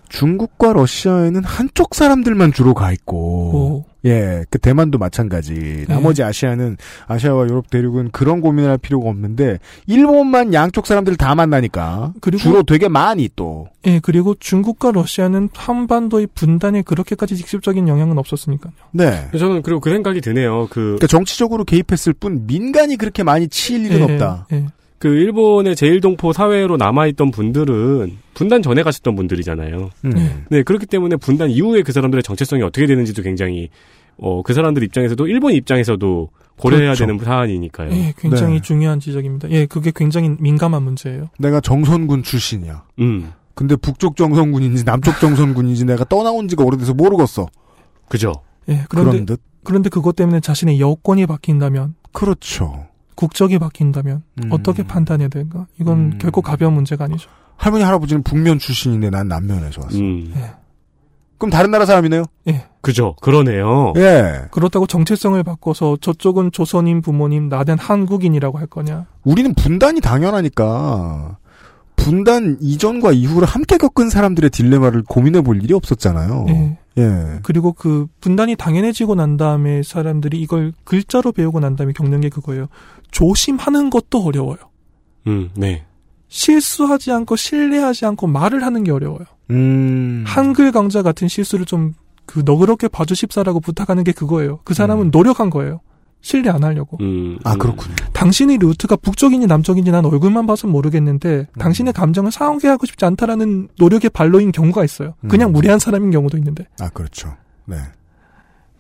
중국과 러시아에는 한쪽 사람들만 주로 가 있고, 오. 예, 그 대만도 마찬가지. 나머지 아시아는 아시아와 유럽 대륙은 그런 고민을 할 필요가 없는데 일본만 양쪽 사람들 다 만나니까 그리고- 주로 되게 많이 또. 예, 그리고 중국과 러시아는 한반도의 분단에 그렇게까지 직접적인 영향은 없었으니까요. 네. 저는 그리고 그 생각이 드네요. 그, 그러니까 정치적으로 개입했을 뿐 민간이 그렇게 많이 치일 일은 예, 없다. 예. 그 일본의 제일동포 사회로 남아있던 분들은 분단 전에 가셨던 분들이잖아요. 음. 네, 그렇기 때문에 분단 이후에 그 사람들의 정체성이 어떻게 되는지도 굉장히 어, 그 사람들 입장에서도 일본 입장에서도 고려해야 그렇죠. 되는 사안이니까요. 예, 굉장히 네. 중요한 지적입니다. 예, 그게 굉장히 민감한 문제예요. 내가 정선군 출신이야. 음, 근데 북쪽 정선군인지 남쪽 정선군인지 내가 떠나온 지가 오래돼서 모르겠어. 그죠. 예, 그런 그런데 듯. 그런데 그것 때문에 자신의 여권이 바뀐다면, 그렇죠. 국적이 바뀐다면 음. 어떻게 판단해야 되는가? 이건 음. 결코 가벼운 문제가 아니죠. 할머니 할아버지는 북면 출신인데 난 남면에서 왔어. 음, 그럼 다른 나라 사람이네요. 예. 그죠. 그러네요. 예. 그렇다고 정체성을 바꿔서 저쪽은 조선인 부모님, 나는 한국인이라고 할 거냐? 우리는 분단이 당연하니까 분단 이전과 이후를 함께 겪은 사람들의 딜레마를 고민해 볼 일이 없었잖아요. 예. 예. 그리고 그 분단이 당연해지고 난 다음에 사람들이 이걸 글자로 배우고 난 다음에 겪는 게 그거예요. 조심하는 것도 어려워요. 음, 네. 실수하지 않고 신뢰하지 않고 말을 하는 게 어려워요. 음. 한글 강좌 같은 실수를 좀 그 너그럽게 봐주십사라고 부탁하는 게 그거예요. 그 사람은 노력한 거예요. 신뢰 안 하려고. 음, 아 음. 그렇군요. 당신의 루트가 북쪽인지 남쪽인지 난 얼굴만 봐서 모르겠는데 음. 당신의 감정을 상하게 싶지 않다라는 노력의 발로인 경우가 있어요. 그냥 음. 무례한 사람인 경우도 있는데 아 그렇죠. 네.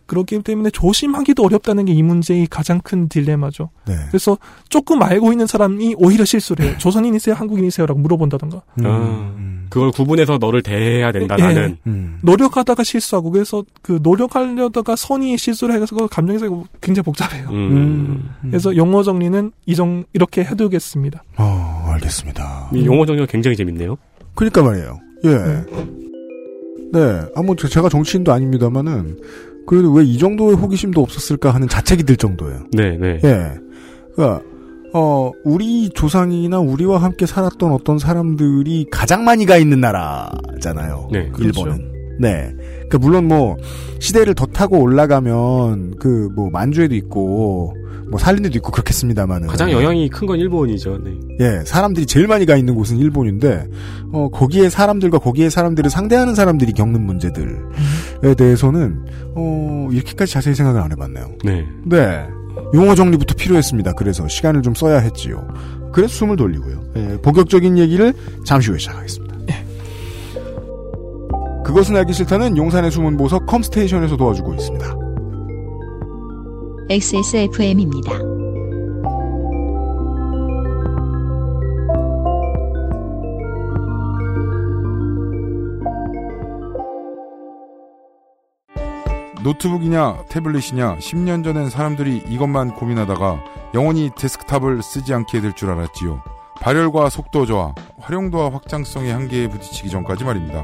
그렇기 때문에 조심하기도 어렵다는 게 이 문제의 가장 큰 딜레마죠. 네. 그래서 조금 알고 있는 사람이 오히려 실수를 해요. 조선인이세요, 한국인이세요라고 물어본다던가. 음. 아. 음. 그걸 구분해서 너를 대해야 된다, 예. 나는. 음. 노력하다가 실수하고 그래서 그 노력하려다가 선의의 실수를 해서 그 감정에서 굉장히 복잡해요. 음. 음. 그래서 용어 정리는 이정 이렇게 해두겠습니다. 어, 알겠습니다. 이 용어 정리가 굉장히 재밌네요. 그러니까 말이에요. 예. 네. 아, 뭐, 제- 제가 정치인도 아닙니다만은, 그래도 왜 이 정도의 호기심도 없었을까 하는 자책이 들 정도예요. 네, 네. 예. 그니까, 어, 우리 조상이나 우리와 함께 살았던 어떤 사람들이 가장 많이 가 있는 나라잖아요. 네, 일본은. 네. 그 물론 뭐, 시대를 더 타고 올라가면, 그, 뭐, 만주에도 있고, 뭐, 살린에도 있고 그렇겠습니다만은. 가장 영향이 큰 건 일본이죠. 네. 예, 사람들이 제일 많이 가 있는 곳은 일본인데, 어, 거기에 사람들과 거기에 사람들을 상대하는 사람들이 겪는 문제들에 대해서는, 어, 이렇게까지 자세히 생각을 안 해봤네요. 네. 네. 용어 정리부터 필요했습니다. 그래서 시간을 좀 써야 했지요. 그래서 숨을 돌리고요. 예, 본격적인 얘기를 잠시 후에 시작하겠습니다. 그것은 알기 싫다는 용산의 숨은 보석 컴스테이션에서 도와주고 있습니다. XSFM입니다. 노트북이냐 태블릿이냐 10년 전엔 사람들이 이것만 고민하다가 영원히 데스크탑을 쓰지 않게 될 줄 알았지요. 발열과 속도 저하, 활용도와 확장성의 한계에 부딪히기 전까지 말입니다.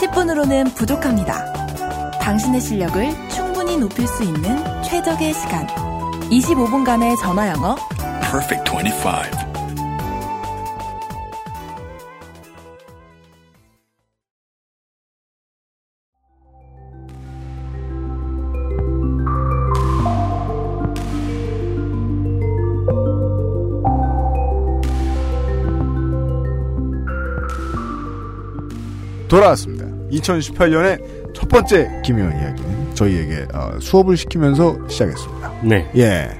10분으로는 부족합니다. 당신의 실력을 충분히 높일 수 있는 최적의 시간. 25분간의 전화 영어. Perfect 25. 돌아왔습니다. 2018년의 첫 번째 김효연 이야기는 저희에게 어, 수업을 시키면서 시작했습니다. 네. 예.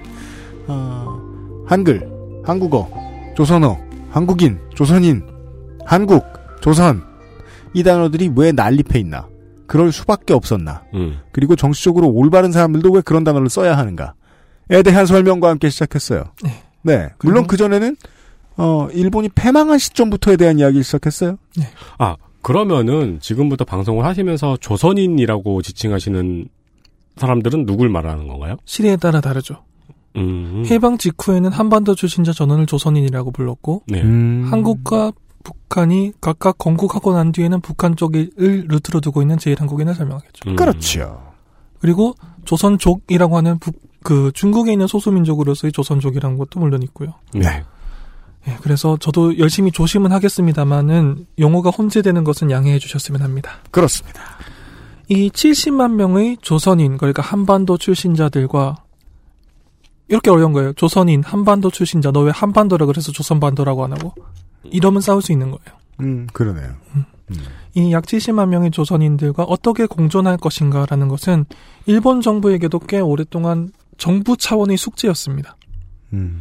어, 한글, 한국어, 조선어, 한국인, 조선인, 한국, 조선 이 단어들이 왜 난립해 있나? 그럴 수밖에 없었나? 음. 그리고 정치적으로 올바른 사람들도 왜 그런 단어를 써야 하는가?에 대한 설명과 함께 시작했어요. 네. 네. 물론 그 전에는 어 일본이 패망한 시점부터에 대한 이야기를 시작했어요. 아, 그러면은 지금부터 방송을 하시면서 조선인이라고 지칭하시는 사람들은 누굴 말하는 건가요? 시대에 따라 다르죠. 음. 해방 직후에는 한반도 출신자 전원을 조선인이라고 불렀고 네. 음. 한국과 북한이 각각 건국하고 난 뒤에는 북한 쪽을 루트로 두고 있는 제1한국인을 설명하겠죠. 음. 그렇죠. 그리고 조선족이라고 하는 북, 그 중국에 있는 소수민족으로서의 조선족이라는 것도 물론 있고요. 네. 예, 그래서 저도 열심히 조심은 하겠습니다만은 용어가 혼재되는 것은 양해해 주셨으면 합니다. 그렇습니다. 이 70만 명의 조선인, 그러니까 한반도 출신자들과 이렇게 어려운 거예요. 조선인, 한반도 출신자, 너 왜 한반도라 그래서 조선반도라고 안 하고? 이러면 싸울 수 있는 거예요. 음, 그러네요. 이약 70만 명의 조선인들과 어떻게 공존할 것인가라는 것은 일본 정부에게도 꽤 오랫동안 정부 차원의 숙제였습니다. 음.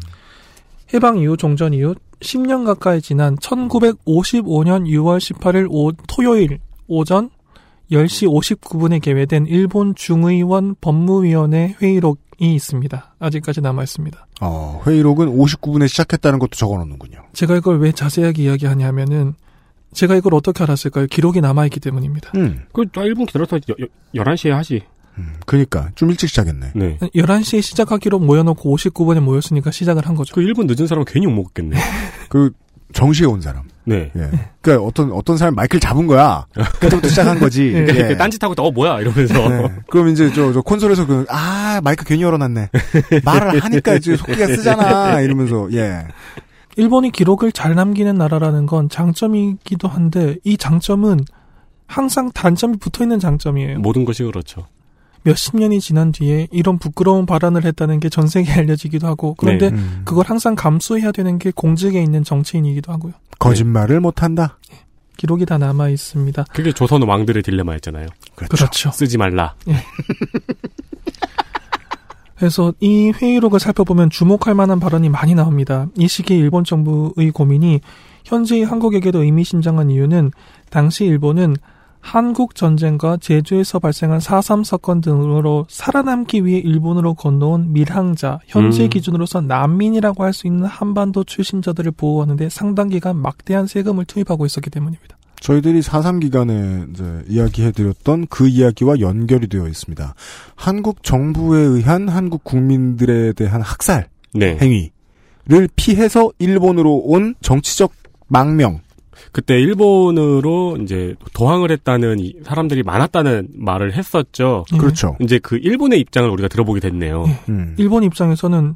해방 이후 종전 이후 10년 가까이 지난 1955년 6월 18일 오, 토요일 오전 10시 59분에 개회된 일본 중의원 법무위원회 회의록이 있습니다. 아직까지 남아 있습니다. 어, 회의록은 59분에 시작했다는 것도 적어 놓는군요. 제가 이걸 왜 자세하게 이야기하냐면은 제가 이걸 어떻게 알았을까요? 기록이 남아 있기 때문입니다. 음. 그, 나 1분 기다려서 여, 여, 11시에 하지. 그니까, 좀 일찍 시작했네. 네. 11시에 시작하기로 모여놓고 59분에 모였으니까 시작을 한 거죠. 그 1분 늦은 사람은 괜히 욕먹겠네. (laughs) 그, 정시에 온 사람. 네. 예. 그니까 어떤, 어떤 사람이 마이크를 잡은 거야. 그때부터 시작한 거지. 네. 예. 딴짓하고 있다, 어, 뭐야? 이러면서. 네. 그럼 이제 저, 저 콘솔에서 그, 아, 마이크 괜히 열어놨네. 말을 하니까 이제 속기가 쓰잖아. 이러면서, 예. 일본이 기록을 잘 남기는 나라라는 건 장점이기도 한데 이 장점은 항상 단점이 붙어 있는 장점이에요. 모든 것이 그렇죠. 몇십 년이 지난 뒤에 이런 부끄러운 발언을 했다는 게 전 세계에 알려지기도 하고 그런데 네. 음. 그걸 항상 감수해야 되는 게 공직에 있는 정치인이기도 하고요. 거짓말을 못한다. 기록이 다 남아 있습니다. 그게 조선 왕들의 딜레마였잖아요. 그렇죠. 쓰지 말라. (laughs) 그래서 이 회의록을 살펴보면 주목할 만한 발언이 많이 나옵니다. 이 시기에 일본 정부의 고민이 현재의 한국에게도 의미심장한 이유는 당시 일본은 한국 전쟁과 제주에서 발생한 4.3 사건 등으로 살아남기 위해 일본으로 건너온 밀항자, 현재 음. 기준으로서 난민이라고 할 수 있는 한반도 출신자들을 보호하는데 상당 기간 막대한 세금을 투입하고 있었기 때문입니다. 저희들이 4.3 기간에 이제 이야기해드렸던 그 이야기와 연결이 되어 있습니다. 한국 정부에 의한 한국 국민들에 대한 학살 네. 행위를 피해서 일본으로 온 정치적 망명. 그때 일본으로 이제 도항을 했다는 이 사람들이 많았다는 말을 했었죠. 예. 그렇죠. 이제 그 일본의 입장을 우리가 들어보게 됐네요. 음. 일본 입장에서는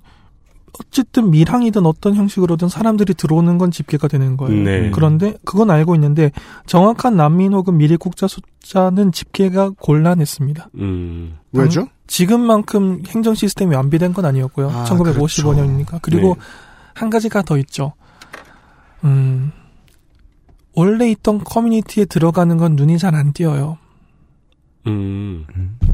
어쨌든 밀항이든 어떤 형식으로든 사람들이 들어오는 건 집계가 되는 거예요. 네. 그런데 그건 알고 있는데 정확한 난민 혹은 미리 국자 숫자는 집계가 곤란했습니다. 음. 왜죠? 지금만큼 행정 시스템이 완비된 건 아니었고요. 아, 1955년이니까. 그리고 네. 한 가지가 더 있죠. 음, 원래 있던 커뮤니티에 들어가는 건 눈이 잘 안 띄어요. 음.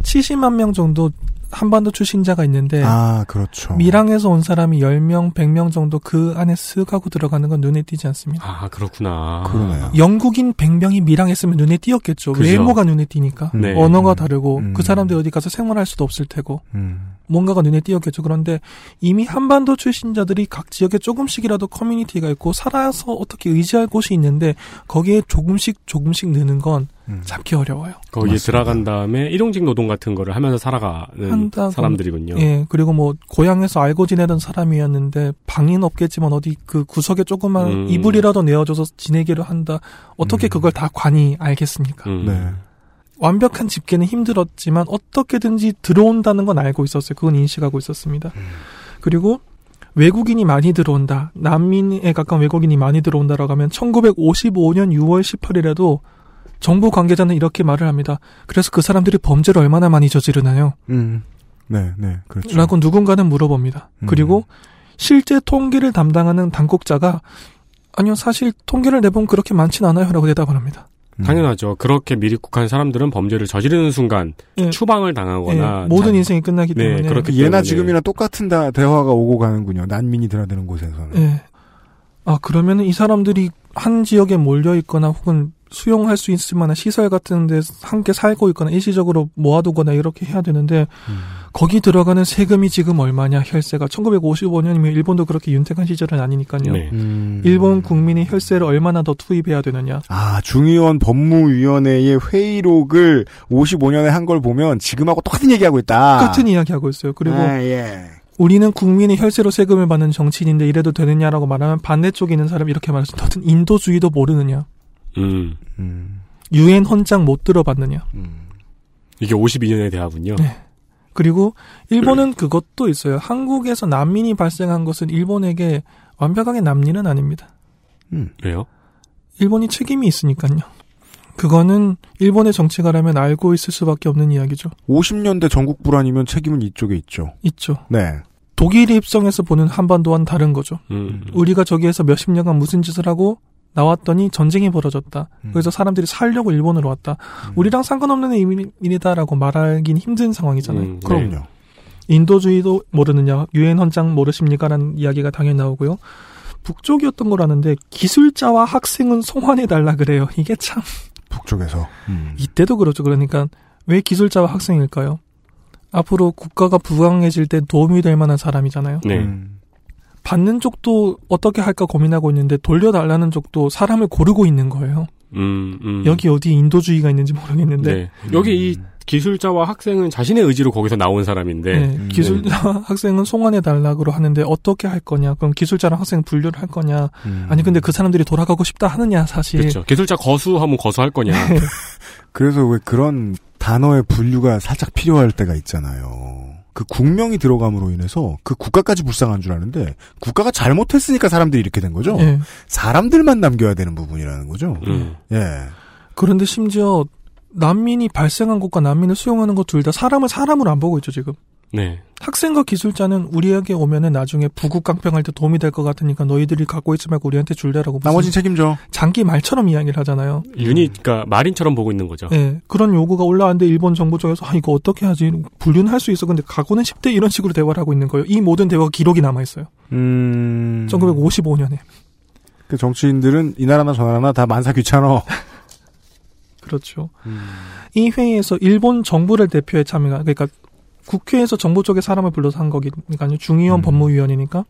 70만 명 정도 한반도 출신자가 있는데 아, 그렇죠. 밀항에서 온 사람이 10명, 100명 정도 그 안에 쓱 하고 들어가는 건 눈에 띄지 않습니다. 아, 그렇구나. 그러네요. 영국인 100명이 밀항했으면 눈에 띄었겠죠. 그죠. 외모가 눈에 띄니까. 네. 언어가 다르고 음. 그 사람들 어디 가서 생활할 수도 없을 테고 음. 뭔가가 눈에 띄었겠죠. 그런데 이미 한반도 출신자들이 각 지역에 조금씩이라도 커뮤니티가 있고 살아서 어떻게 의지할 곳이 있는데 거기에 조금씩 조금씩 느는 건 음. 잡기 어려워요. 거기에 맞습니다. 들어간 다음에 일용직 노동 같은 거를 하면서 살아가는 한다고- 사람들이군요. 예, 그리고 뭐 고향에서 알고 지내던 사람이었는데 방인 없겠지만 어디 그 구석에 조그만 음. 이불이라도 내어줘서 지내기로 한다. 어떻게 음. 그걸 다 관이 알겠습니까? 음. 네. 완벽한 집계는 힘들었지만 어떻게든지 들어온다는 건 알고 있었어요. 그건 인식하고 있었습니다. 그리고 외국인이 많이 들어온다. 난민에 가까운 외국인이 많이 들어온다라고 하면 1955년 6월 18일에도 정부 관계자는 이렇게 말을 합니다. 그래서 그 사람들이 범죄를 얼마나 많이 저지르나요? 음. 네, 네, 그렇죠. 라고 누군가는 물어봅니다. 음. 그리고 실제 통계를 담당하는 당국자가 아니요, 사실 통계를 내보면 그렇게 많진 않아요. 라고 대답을 합니다. 음. 당연하죠. 그렇게 미립국한 사람들은 범죄를 저지르는 순간 예, 추방을 예, 당하거나 모든 자- 인생이 끝나기 네, 때문에. 그렇게 예나 때문에. 지금이나 똑같은 다, 대화가 오고 가는군요. 난민이 드나드는 곳에서는. 예. 아, 그러면은 이 사람들이 한 지역에 몰려 있거나 혹은 수용할 수 있을 만한 시설 같은 데 함께 살고 있거나 일시적으로 모아두거나 이렇게 해야 되는데 음. 거기 들어가는 세금이 지금 얼마냐 혈세가 1955년이면 일본도 그렇게 윤택한 시절은 아니니까요. 네. 음. 일본 국민이 혈세를 얼마나 더 투입해야 되느냐. 아, 중의원 법무위원회의 회의록을 55년에 한 걸 보면 지금하고 똑같은 얘기하고 있다. 똑같은 이야기 하고 있어요. 그리고 아, 예. 우리는 국민의 혈세로 세금을 받는 정치인인데 이래도 되느냐라고 말하면 반대쪽에 있는 사람이 이렇게 말했어. 너는 인도주의도 모르느냐. 음. 음, 유엔 헌장 못 들어봤느냐. 음. 이게 52년의 대화군요. 네. 그리고 일본은 그것도 있어요. 한국에서 난민이 발생한 것은 일본에게 완벽하게 남일은 아닙니다. 음. 왜요? 일본이 책임이 있으니까요. 그거는 일본의 정치가라면 알고 있을 수밖에 없는 이야기죠. 50년대 전국 불안이면 책임은 이쪽에 있죠. 있죠. 네. 독일이 입성해서 보는 한반도와는 다른 거죠. 음. 우리가 저기에서 몇십 년간 무슨 짓을 하고 나왔더니 전쟁이 벌어졌다. 그래서 사람들이 살려고 일본으로 왔다. 우리랑 상관없는 의미이다라고 말하긴 힘든 상황이잖아요. 음, 네. 그럼요. 인도주의도 모르느냐, 유엔 헌장 모르십니까라는 이야기가 당연히 나오고요. 북쪽이었던 거라는데 기술자와 학생은 송환해 달라 그래요. 이게 참 북쪽에서. 음. 이때도 그렇죠. 그러니까 왜 기술자와 학생일까요? 앞으로 국가가 부강해질 때 도움이 될 만한 사람이잖아요. 네. 음. 받는 쪽도 어떻게 할까 고민하고 있는데 돌려달라는 쪽도 사람을 고르고 있는 거예요. 음, 음. 여기 어디 인도주의가 있는지 모르겠는데 네. 여기 이 기술자와 학생은 자신의 의지로 거기서 나온 사람인데 네, 기술자 (laughs) 학생은 송환해 달라고 하는데 어떻게 할 거냐? 그럼 기술자랑 학생 분류를 할 거냐? 음. 아니 근데 그 사람들이 돌아가고 싶다 하느냐 사실. 그렇죠. 기술자 거수하면 거수할 거냐. (laughs) 그래서 왜 그런 단어의 분류가 살짝 필요할 때가 있잖아요. 그 국명이 들어감으로 인해서 그 국가까지 불쌍한 줄 아는데 국가가 잘못했으니까 사람들이 이렇게 된 거죠. 예. 사람들만 남겨야 되는 부분이라는 거죠. 음. 예. 그런데 심지어 난민이 발생한 곳과 난민을 수용하는 것 둘 다 사람을 사람으로 안 보고 있죠 지금. 네. 학생과 기술자는 우리에게 오면은 나중에 부국 강평할 때 도움이 될 것 같으니까 너희들이 갖고 있지 말고 우리한테 줄래라고 나머진 책임져. 장기 말처럼 이야기를 하잖아요. 유닛, 그러니까 마린처럼 보고 있는 거죠. 예, 그런 요구가 올라왔는데 일본 정부 쪽에서 아 이거 어떻게 하지 분류는 할수 있어 근데 각오는 10대 이런 식으로 대화를 하고 있는 거예요. 이 모든 대화가 기록이 남아 있어요. 음. 1955년에 그 정치인들은 이 나라나 저 나라나 다 만사 귀찮어. (laughs) 그렇죠. 이 회의에서 일본 정부를 대표해 참여가 그러니까 국회에서 정부 쪽의 사람을 불러서 한 거니까요. 중의원 법무위원이니까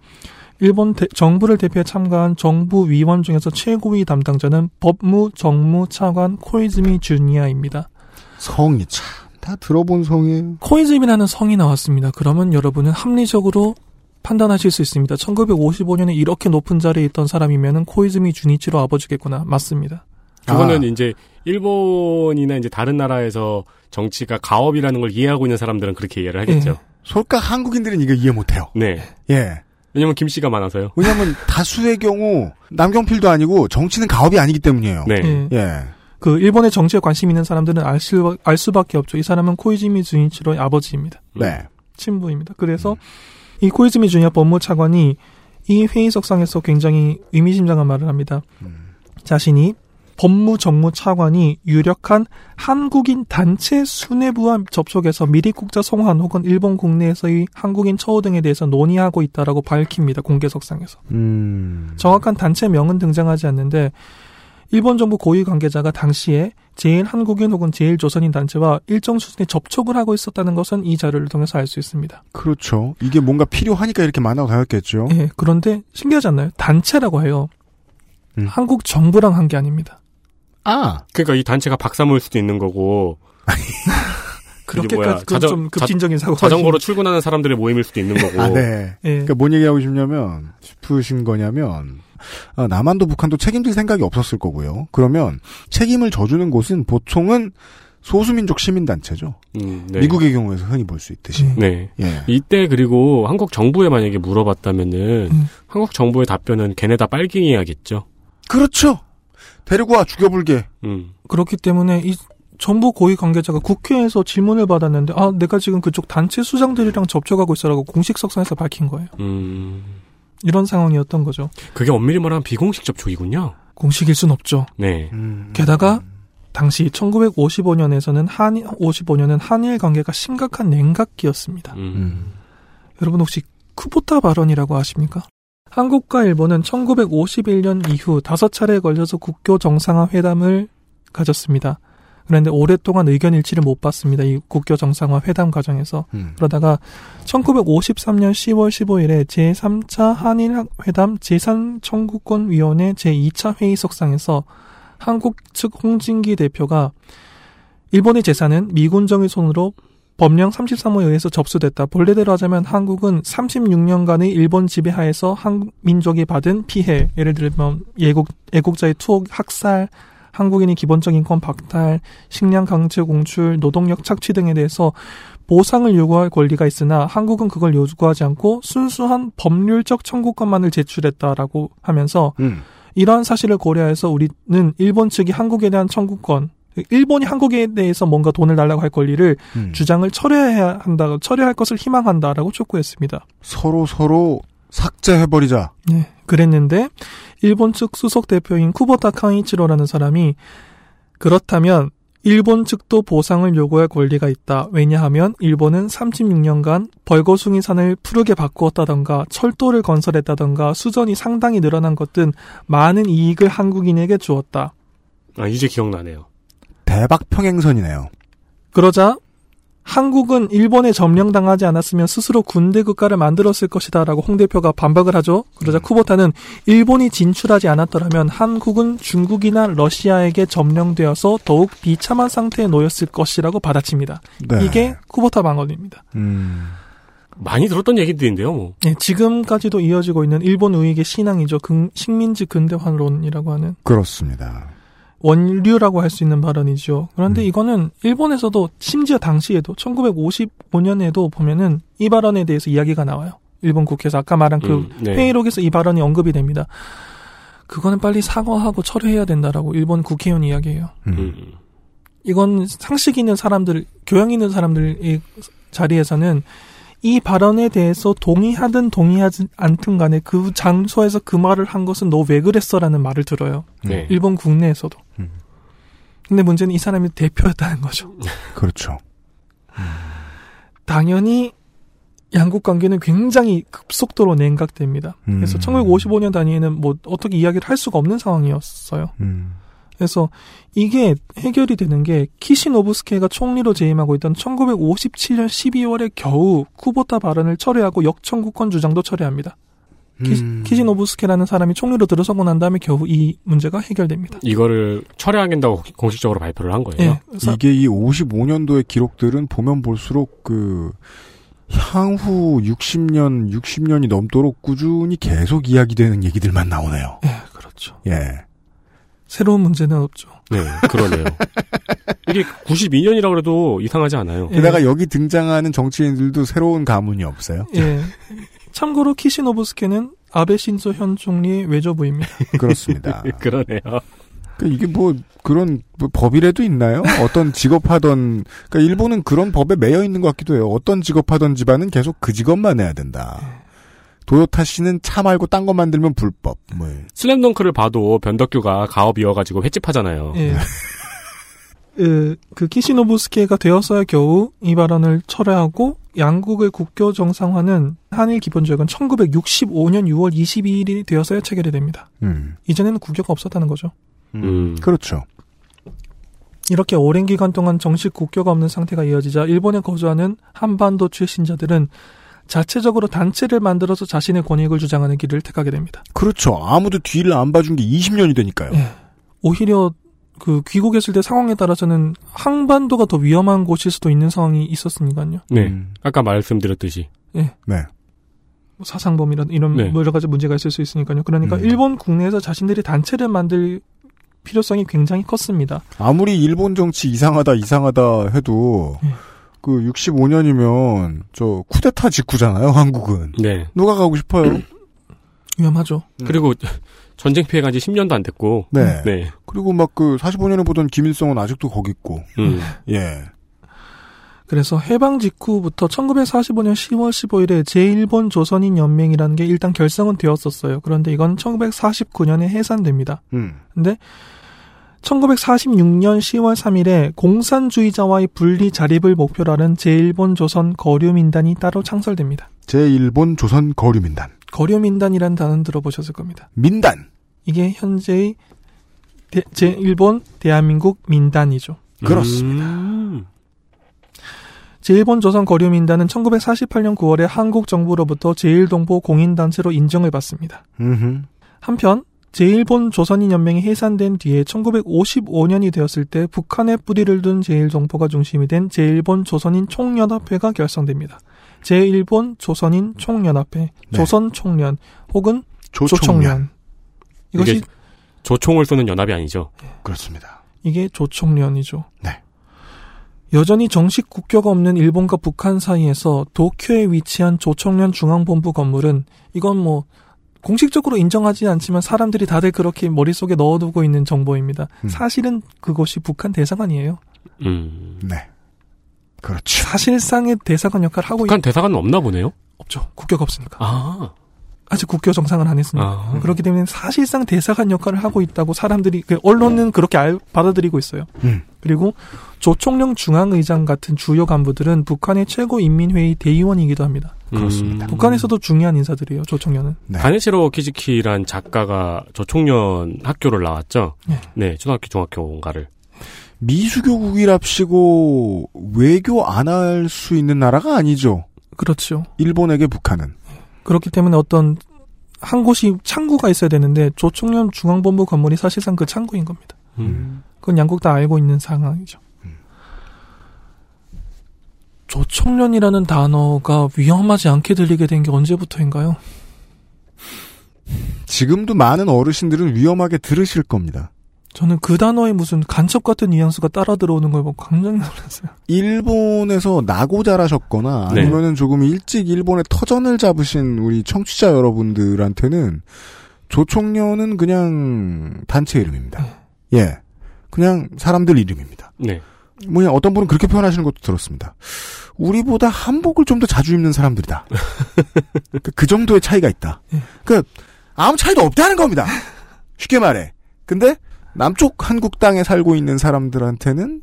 일본 대- 정부를 대표해 참가한 정부 위원 중에서 최고위 담당자는 법무 정무 차관 코이즈미 준야입니다. 성이 참 다 들어본 성이에요. 코이즈미라는 성이 나왔습니다. 그러면 여러분은 합리적으로 판단하실 수 있습니다. 1955년에 이렇게 높은 자리에 있던 사람이면은 코이즈미 주니치로 아버지겠구나. 맞습니다. 그거는 아. 이제 일본이나 이제 다른 나라에서 정치가 가업이라는 걸 이해하고 있는 사람들은 그렇게 이해를 하겠죠. 솔까 한국인들은 이거 이해 못해요. 네. 예. 왜냐면 김씨가 많아서요. 왜냐하면 다수의 경우 남경필도 아니고 정치는 가업이 아니기 때문이에요. 네. 예. 예. 그 일본의 정치에 관심 있는 사람들은 알, 수, 알 수밖에 없죠. 이 사람은 코이즈미 주니치로의 아버지입니다. 네. 친부입니다. 그래서 이 코이즈미 주니아 법무차관이 이 회의석상에서 굉장히 의미심장한 말을 합니다. 자신이 법무정무 차관이 유력한 한국인 단체 수뇌부와 접촉해서 미리 국자 송환 혹은 일본 국내에서의 한국인 처우 등에 대해서 논의하고 있다라고 밝힙니다. 공개석상에서. 음. 정확한 단체명은 등장하지 않는데 일본 정부 고위 관계자가 당시에 제일 한국인 혹은 제일 조선인 단체와 일정 수준의 접촉을 하고 있었다는 것은 이 자료를 통해서 알 수 있습니다. 그렇죠. 이게 뭔가 필요하니까 이렇게 만나고 다녔겠죠. 예, 그런데 신기하지 않나요? 단체라고 해요. 음. 한국 정부랑 한 게 아닙니다. 아. 그러니까 이 단체가 박사모일 수도 있는 거고. (laughs) 그렇게까지 그건 자전- 좀 급진적인 사고. 자전거로 출근하는 사람들의 모임일 수도 있는 거고. 아, 네. 예. 그러니까 뭔 얘기하고 싶냐면 싶으신 거냐면 아, 남한도 북한도 책임질 생각이 없었을 거고요. 그러면 책임을 져주는 곳은 보통은 소수민족 시민단체죠. 음, 네. 미국의 경우에서 흔히 볼 수 있듯이. 네. 예. 이때 그리고 한국 정부에 만약에 물어봤다면은 음. 한국 정부의 답변은 걔네 다 빨갱이야겠죠. 그렇죠. 데리고 와 죽여불게. 음. 그렇기 때문에 이 정부 고위 관계자가 국회에서 질문을 받았는데 아 내가 지금 그쪽 단체 수장들이랑 접촉하고 있어라고 공식 석상에서 밝힌 거예요. 음. 이런 상황이었던 거죠. 그게 엄밀히 말하면 비공식 접촉이군요. 공식일 순 없죠. 네. 음. 게다가 당시 1955년에서는 한 55년은 한일 관계가 심각한 냉각기였습니다. 음. 여러분 혹시 쿠보타 발언이라고 아십니까? 한국과 일본은 1951년 이후 다섯 차례에 걸려서 국교 정상화 회담을 가졌습니다. 그런데 오랫동안 의견 일치를 못 봤습니다. 이 국교 정상화 회담 과정에서. 음. 그러다가 1953년 10월 15일에 제3차 한일 회담 제3청구권 위원회 제2차 회의 석상에서 한국 측 홍진기 대표가 일본의 재산은 미군정의 손으로 법령 33호에 의해서 접수됐다. 본래대로 하자면 한국은 36년간의 일본 지배하에서 한민족이 받은 피해, 예를 들면 예국, 애국자의 투옥, 학살, 한국인이 기본적 인권 박탈, 식량 강제 공출, 노동력 착취 등에 대해서 보상을 요구할 권리가 있으나 한국은 그걸 요구하지 않고 순수한 법률적 청구권만을 제출했다라고 하면서 음. 이러한 사실을 고려해서 우리는 일본 측이 한국에 대한 청구권, 일본이 한국에 대해서 뭔가 돈을 달라고 할 권리를 음. 주장을 철회해야 한다, 철회할 것을 희망한다라고 촉구했습니다. 서로 서로 삭제해버리자. 네, 그랬는데 일본 측 수석 대표인 쿠보타 카이치로라는 사람이 그렇다면 일본 측도 보상을 요구할 권리가 있다. 왜냐하면 일본은 36년간 벌거숭이 산을 푸르게 바꾸었다던가 철도를 건설했다던가 수전이 상당히 늘어난 것 등 많은 이익을 한국인에게 주었다. 아, 이제 기억나네요. 대박 평행선이네요. 그러자 한국은 일본에 점령당하지 않았으면 스스로 군대 국가를 만들었을 것이다라고 홍 대표가 반박을 하죠. 그러자 쿠보타는 일본이 진출하지 않았더라면 한국은 중국이나 러시아에게 점령되어서 더욱 비참한 상태에 놓였을 것이라고 받아칩니다. 네. 이게 쿠보타 방언입니다. 음. 많이 들었던 얘기들인데요, 뭐. 네, 지금까지도 이어지고 있는 일본 우익의 신앙이죠. 근- 식민지 근대화론이라고 하는 그렇습니다. 원류라고 할 수 있는 발언이죠. 그런데 이거는 일본에서도 심지어 당시에도 1955년에도 보면은 이 발언에 대해서 이야기가 나와요. 일본 국회에서 아까 말한 그 음, 네. 회의록에서 이 발언이 언급이 됩니다. 그거는 빨리 사과하고 철회해야 된다라고 일본 국회의원 이야기해요. 음. 이건 상식 있는 사람들, 교양 있는 사람들의 자리에서는 이 발언에 대해서 동의하든 동의하지 않든 간에 그 장소에서 그 말을 한 것은 너 왜 그랬어라는 말을 들어요. 네. 일본 국내에서도. 음. 근데 문제는 이 사람이 대표였다는 거죠. (laughs) 그렇죠. 당연히 양국 관계는 굉장히 급속도로 냉각됩니다. 그래서 음. 1955년 단위에는 뭐 어떻게 이야기를 할 수가 없는 상황이었어요. 음. 그래서 이게 해결이 되는 게 키시노부스케가 총리로 재임하고 있던 1957년 12월에 겨우 쿠보타 발언을 철회하고 역청구권 주장도 철회합니다. 키, 음. 키 시노부스케라는 사람이 총리로 들어서고 난 다음에 겨우 이 문제가 해결됩니다. 이거를 철회하겠다고 공식적으로 발표를 한 거예요. 예, 그래서 이게 이 55년도의 기록들은 보면 볼수록 그 향후 60년, 60년이 넘도록 꾸준히 계속 이야기되는 얘기들만 나오네요. 예, 그렇죠. 예. 새로운 문제는 없죠. 네, 그러네요. 이게 92년이라 그래도 이상하지 않아요. 예. 게다가 여기 등장하는 정치인들도 새로운 가문이 없어요. 예. 참고로 키시노부스케는 아베 신조 현 총리의 외조부입니다. 그렇습니다. (laughs) 그러네요. 그 이게 뭐 그런 뭐 법이라도 있나요? 어떤 직업 하던 그러니까 일본은 그런 법에 매여 있는 것 같기도 해요. 어떤 직업 하던 집안은 계속 그 직업만 해야 된다. 도요타 씨는 차 말고 딴 거 만들면 불법. 뭐 슬램덩크를 봐도 변덕규가 가업 이어가지고 횟집하잖아요. 예. 그, 그 키시노부스케가 되었어야 겨우 이 발언을 철회하고 양국의 국교 정상화는 한일 기본조약은 1965년 6월 22일이 되어서야 체결이 됩니다. 음. 이전에는 국교가 없었다는 거죠. 음. 그렇죠. 이렇게 오랜 기간 동안 정식 국교가 없는 상태가 이어지자 일본에 거주하는 한반도 출신자들은 자체적으로 단체를 만들어서 자신의 권익을 주장하는 길을 택하게 됩니다. 그렇죠. 아무도 뒤를 안 봐준 게 20년이 되니까요. 예. 오히려 그 귀국했을 때 상황에 따라서는 한반도가 더 위험한 곳일 수도 있는 상황이 있었으니까요. 네. 음. 아까 말씀드렸듯이. 네. 뭐 사상범이란 이런 네. 여러 가지 문제가 있을 수 있으니까요. 그러니까 음. 일본 국내에서 자신들이 단체를 만들 필요성이 굉장히 컸습니다. 아무리 일본 정치 이상하다 이상하다 해도 예. 그 65년이면 저 쿠데타 직후잖아요. 한국은 네. 누가 가고 싶어요? 위험하죠. 그리고 전쟁 피해 간 지 10년도 안 됐고. 네. 네. 그리고 막 그 45년에 보던 김일성은 아직도 거기 있고. 음. 예. 그래서 해방 직후부터 1945년 10월 15일에 제1본 조선인 연맹이라는 게 일단 결성은 되었었어요. 그런데 이건 1949년에 해산됩니다. 음. 근데 1946년 10월 3일에 공산주의자와의 분리 자립을 목표로 하는 제1본 조선 거류민단이 따로 창설됩니다. 제1본 조선 거류민단. 거류민단이라는 단어는 들어보셨을 겁니다. 민단. 이게 현재의 대- 제1본 대한민국 민단이죠. 그렇습니다. 음. 제1본 조선 거류민단은 1948년 9월에 한국 정부로부터 제1동포 공인단체로 인정을 받습니다. 음흠. 한편 제1본 조선인 연맹이 해산된 뒤에 1955년이 되었을 때 북한에 뿌리를 둔 제1동포가 중심이 된 제1본 조선인 총연합회가 결성됩니다. 제1본 조선인 총연합회, 네. 조선총련 혹은 조총련. 조총련. 이것이 조총을 쏘는 연합이 아니죠. 그렇습니다. 이게 조총련이죠. 네. 여전히 정식 국교가 없는 일본과 북한 사이에서 도쿄에 위치한 조총련 중앙본부 건물은 이건 뭐 공식적으로 인정하지 않지만 사람들이 다들 그렇게 머릿속에 넣어두고 있는 정보입니다. 음. 사실은 그것이 북한 대사관이에요. 음. 네. 그렇죠. 사실상의 대사관 역할을 하고 북한 있... 대사관은 없나 보네요. 없죠. 국교가 없으니까. 아. 아직 국교 정상을 안 했으니까. 아. 그렇기 때문에 사실상 대사관 역할을 하고 있다고 사람들이 그 언론은 그렇게 알- 받아들이고 있어요. 음. 그리고 조총령 중앙의장 같은 주요 간부들은 북한의 최고인민회의 대의원이기도 합니다. 그렇습니다. 북한에서도 중요한 인사들이에요. 조총련은. 네. 가네시로 키즈키란 작가가 조총련 학교를 나왔죠. 네. 네, 초등학교, 중학교인가를. 미수교국이랍시고 외교 안 할 수 있는 나라가 아니죠. 그렇죠. 일본에게 북한은. 그렇기 때문에 어떤 한 곳이 창구가 있어야 되는데 조총련 중앙본부 건물이 사실상 그 창구인 겁니다. 음. 그건 양국 다 알고 있는 상황이죠. 조총련이라는 단어가 위험하지 않게 들리게 된 게 언제부터인가요? 지금도 많은 어르신들은 위험하게 들으실 겁니다. 저는 그 단어에 무슨 간첩 같은 뉘앙스가 따라 들어오는 걸 보고 굉장히 놀랐어요. 일본에서 나고 자라셨거나 네. 아니면은 조금 일찍 일본의 터전을 잡으신 우리 청취자 여러분들한테는 조총련은 그냥 단체 이름입니다. 예. 그냥 사람들 이름입니다. 네. 뭐냐 어떤 분은 그렇게 표현하시는 것도 들었습니다. 우리보다 한복을 좀 더 자주 입는 사람들이다. (laughs) 그, 그 정도의 차이가 있다. 그 아무 차이도 없다는 겁니다. 쉽게 말해. 근데 남쪽 한국 땅에 살고 있는 사람들한테는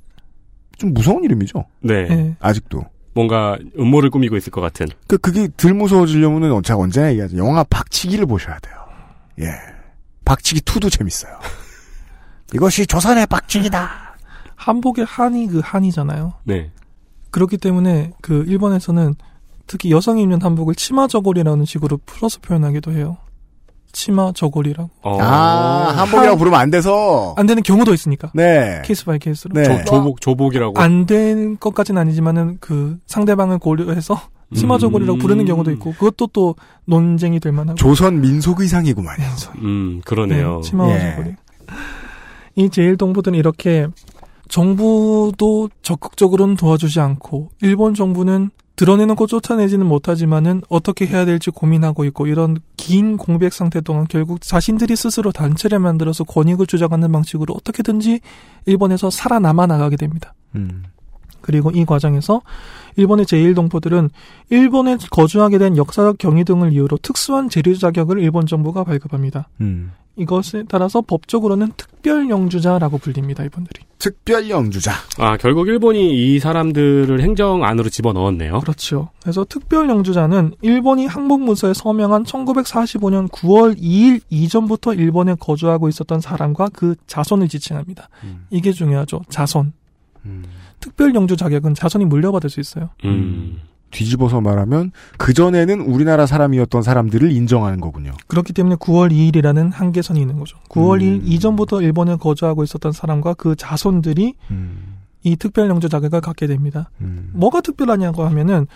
좀 무서운 이름이죠. 네. 예. 아직도. 뭔가 음모를 꾸미고 있을 것 같은. 그 그게 덜 무서워지려면은 제가 언제나 얘기하죠. 영화 박치기를 보셔야 돼요. 예. 박치기 2도 재밌어요. (laughs) 이것이 조선의 박치기다. 한복의 한이 그 한이잖아요. 네. 그렇기 때문에 그 일본에서는 특히 여성이 입는 한복을 치마 저고리라는 식으로 풀어서 표현하기도 해요. 치마 저고리라고. 어. 아, 한복이라고 부르면 안 돼서. 안 되는 경우도 있으니까. 네. case by case로. 네. 조, 조복, 조복이라고. 안 된 것까지는 아니지만은 그 상대방을 고려해서 치마 저고리라고 음. 부르는 경우도 있고 그것도 또 논쟁이 될 만하고. 조선 민속 의상이구만요. 음, 그러네요. 네, 치마와 예. 저고리. 이 제일동부들은 이렇게 정부도 적극적으로는 도와주지 않고 일본 정부는 드러내놓고 쫓아내지는 못하지만은 어떻게 해야 될지 고민하고 있고 이런 긴 공백 상태 동안 결국 자신들이 스스로 단체를 만들어서 권익을 주장하는 방식으로 어떻게든지 일본에서 살아남아 나가게 됩니다. 음. 그리고 이 과정에서 일본의 제1동포들은 일본에 거주하게 된 역사적 경위 등을 이유로 특수한 재료 자격을 일본 정부가 발급합니다. 음. 이것에 따라서 법적으로는 특별 영주자라고 불립니다. 이분들이. 특별 영주자. 아, 결국 일본이 이 사람들을 행정 안으로 집어넣었네요. 그렇죠. 그래서 특별 영주자는 일본이 항복문서에 서명한 1945년 9월 2일 이전부터 일본에 거주하고 있었던 사람과 그 자손을 지칭합니다. 이게 중요하죠. 자손. 특별 영주 자격은 자손이 물려받을 수 있어요. 음. 뒤집어서 말하면 그전에는 우리나라 사람이었던 사람들을 인정하는 거군요. 그렇기 때문에 9월 2일이라는 한계선이 있는 거죠. 9월 음. 2일 이전부터 일본에 거주하고 있었던 사람과 그 자손들이 음. 이 특별 영주 자격을 갖게 됩니다. 음. 뭐가 특별하냐고 하면은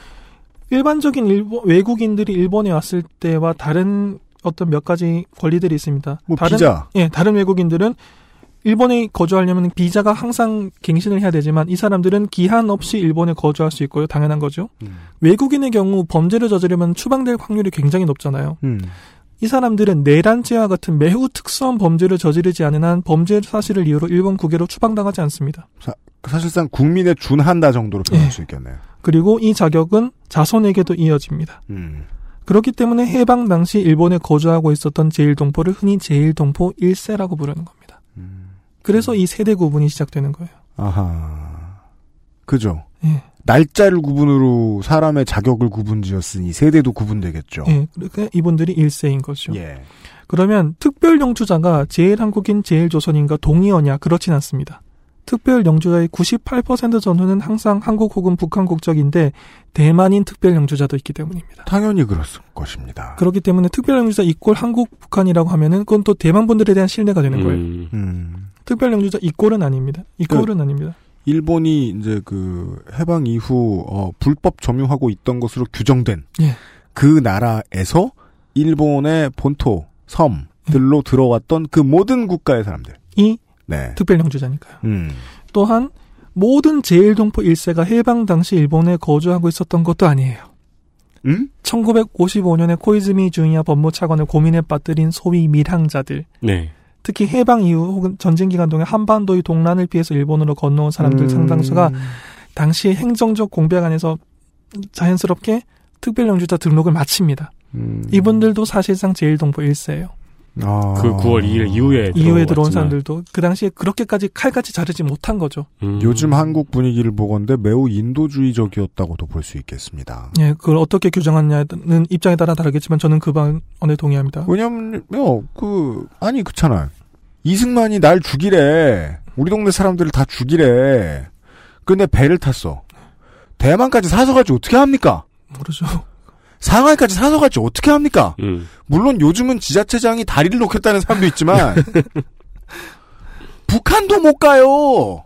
일반적인 일본, 외국인들이 일본에 왔을 때와 다른 어떤 몇 가지 권리들이 있습니다. 뭐 다른, 비자. 예, 다른 외국인들은 일본에 거주하려면 비자가 항상 갱신을 해야 되지만 이 사람들은 기한 없이 일본에 거주할 수 있고요. 당연한 거죠. 음. 외국인의 경우 범죄를 저지르면 추방될 확률이 굉장히 높잖아요. 음. 이 사람들은 내란죄와 같은 매우 특수한 범죄를 저지르지 않은 한 범죄 사실을 이유로 일본 국외로 추방당하지 않습니다. 사 실상 국민의 준한다 정도로 표현할 예. 수 있겠네요. 그리고 이 자격은 자손에게도 이어집니다. 음. 그렇기 때문에 해방 당시 일본에 거주하고 있었던 제일동포를 흔히 제일동포 1세라고 부르는 겁니다. 그래서 이 세대 구분이 시작되는 거예요. 아하. 그죠. 예. 날짜를 구분으로 사람의 자격을 구분지었으니 세대도 구분되겠죠. 예, 그러니까 이분들이 1세인 거죠. 예. 그러면 특별 영주자가 제일 한국인 제일 조선인과 동의어냐? 그렇진 않습니다. 특별 영주자의 98% 전후는 항상 한국 혹은 북한 국적인데 대만인 특별 영주자도 있기 때문입니다. 당연히 그렇을 것입니다. 그렇기 때문에 특별 영주자 이꼴 한국 북한이라고 하면은 그건 또 대만 분들에 대한 신뢰가 되는 거예요. 음. 음. 특별 영주자 이꼴은 아닙니다. 이꼴은 아닙니다. 일본이 이제 그 해방 이후 어, 불법 점유하고 있던 것으로 규정된 예. 그 나라에서 일본의 본토 섬 들로 들어왔던 그 모든 국가의 사람들. 이 네. 특별 영주자니까요. 음. 또한 모든 제일동포 1세가 해방 당시 일본에 거주하고 있었던 것도 아니에요. 음? 1955년에 코이즈미 주니아 법무차관을 고민에 빠뜨린 소위 밀항자들, 네. 특히 해방 이후 혹은 전쟁 기간 동안 한반도의 동란을 피해서 일본으로 건너온 사람들 음. 상당수가 당시 행정적 공백 안에서 자연스럽게 특별 영주자 등록을 마칩니다. 음. 이분들도 사실상 제일동포 1세예요. 아. 그 9월 2일 이후에 이후에 들어온. 사람들도 그 당시에 그렇게까지 칼같이 자르지 못한 거죠. 음. 요즘 한국 분위기를 보건대 매우 인도주의적이었다고도 볼 수 있겠습니다. 예, 그걸 어떻게 규정하냐는 입장에 따라 다르겠지만 저는 그 방언에 동의합니다. 왜냐면요, 그, 아니, 그렇잖아요. 이승만이 날 죽이래. 우리 동네 사람들을 다 죽이래. 근데 배를 탔어. 대만까지 사서 가지 어떻게 합니까? 모르죠. 상하이까지 사서 가지 어떻게 합니까? 음. 물론 요즘은 지자체장이 다리를 놓겠다는 사람도 있지만, (laughs) 북한도 못 가요!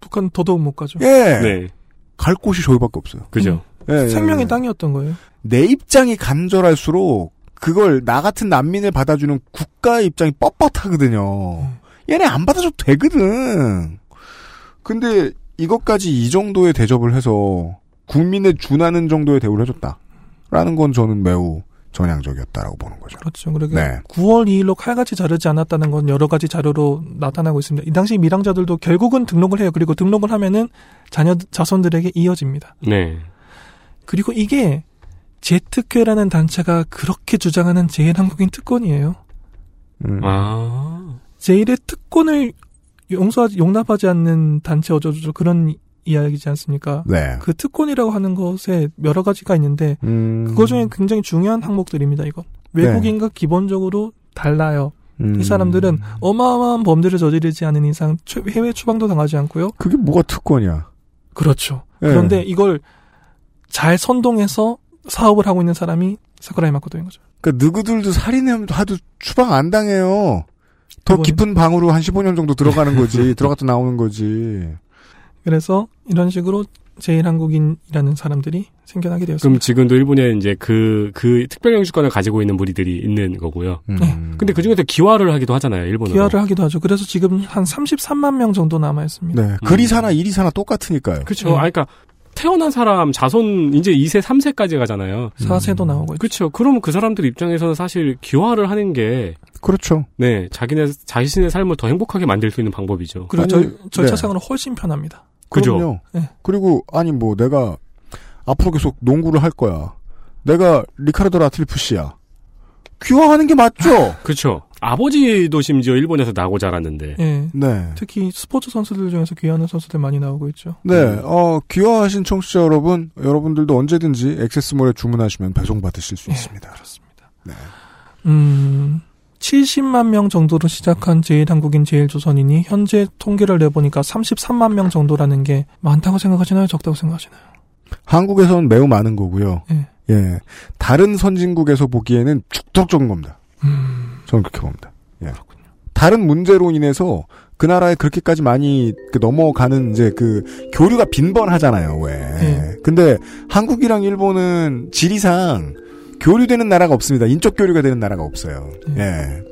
북한 더더욱 못 가죠. 예. 네. 갈 곳이 저기밖에 없어요. 그죠. 예, 예, 생명의 예. 땅이었던 거예요. 내 입장이 간절할수록 그걸 나 같은 난민을 받아주는 국가의 입장이 뻣뻣하거든요. 얘네 안 받아줘도 되거든. 근데 이것까지 이 정도의 대접을 해서 국민에 준하는 정도의 대우를 해줬다. 라는 건 저는 매우 전향적이었다라고 보는 거죠. 그렇죠. 그러게 네. 9월 2일로 칼같이 자르지 않았다는 건 여러 가지 자료로 나타나고 있습니다. 이 당시 밀항자들도 결국은 등록을 해요. 그리고 등록을 하면은 자녀 자손들에게 이어집니다. 네. 그리고 이게 제특회라는 단체가 그렇게 주장하는 제일 한국인 특권이에요. 음. 아. 제일의 특권을 용서하지 용납하지 않는 단체 어쩌죠 그런 이야기지 않습니까? 네. 그 특권이라고 하는 것에 여러 가지가 있는데 음. 그거 중에 굉장히 중요한 항목들입니다. 이건 외국인과 기본적으로 달라요. 음. 이 사람들은 어마어마한 범죄를 저지르지 않은 이상 최- 해외 추방도 당하지 않고요. 그게 뭐가 특권이야? 그렇죠. 예. 그런데 이걸 잘 선동해서 사업을 하고 있는 사람이 사쿠라이 마코토인 거죠. 그러니까 누구들도 살인해도 추방 안 당해요. 더 깊은 방으로 한 15년 정도 들어가는 거지. (laughs) 들어갔다 나오는 거지. 그래서 이런 식으로 제일 한국인이라는 사람들이 생겨나게 되었습니다. 그럼 지금도 일본에 이제 그, 그 특별 영주권을 가지고 있는 무리들이 있는 거고요. 네. 근데 그 중에서 기화를 하기도 하잖아요, 일본어로. 기화를 하기도 하죠. 그래서 지금 한 33만 명 정도 남아 있습니다. 네. 글이 사나 일이 사나 똑같으니까요. 그렇죠. 네. 아, 그러니까 태어난 사람 자손 이제 2세, 3세까지 가잖아요. 음. 4세도 나오고 있죠. 그렇죠. 그러면 그 사람들 입장에서는 사실 기화를 하는 게 그렇죠. 네, 자기네 자신의 삶을 더 행복하게 만들 수 있는 방법이죠. 그리고 아니, 절, 네. 절차상으로 훨씬 편합니다. 그죠? 네. 그리고 아니 뭐 내가 앞으로 계속 농구를 할 거야. 내가 리카르도 라틀프 씨야. 귀화하는 게 맞죠? (laughs) 그렇죠. 아버지도 심지어 일본에서 나고 자랐는데. 예. 네. 특히 스포츠 선수들 중에서 귀하는 선수들 많이 나오고 있죠. 네, 어, 귀화하신 청취자 여러분, 여러분들도 언제든지 액세스몰에 주문하시면 배송받으실 수 있습니다. 그렇습니다. 네. 음, 70만 명 정도로 시작한 제일 한국인 제일 조선인이 현재 통계를 내보니까 33만 명 정도라는 게 많다고 생각하시나요? 적다고 생각하시나요? 한국에서는 매우 많은 거고요. 예. 예. 다른 선진국에서 보기에는 적은 겁니다. 음, 저는 그렇게 봅니다. 예. 다른 문제로 인해서 그 나라에 그렇게까지 많이 그 넘어가는 이제 그 교류가 빈번하잖아요. 왜? 네. 근데 한국이랑 일본은 지리상 교류되는 나라가 없습니다. 인적 교류가 되는 나라가 없어요. 예.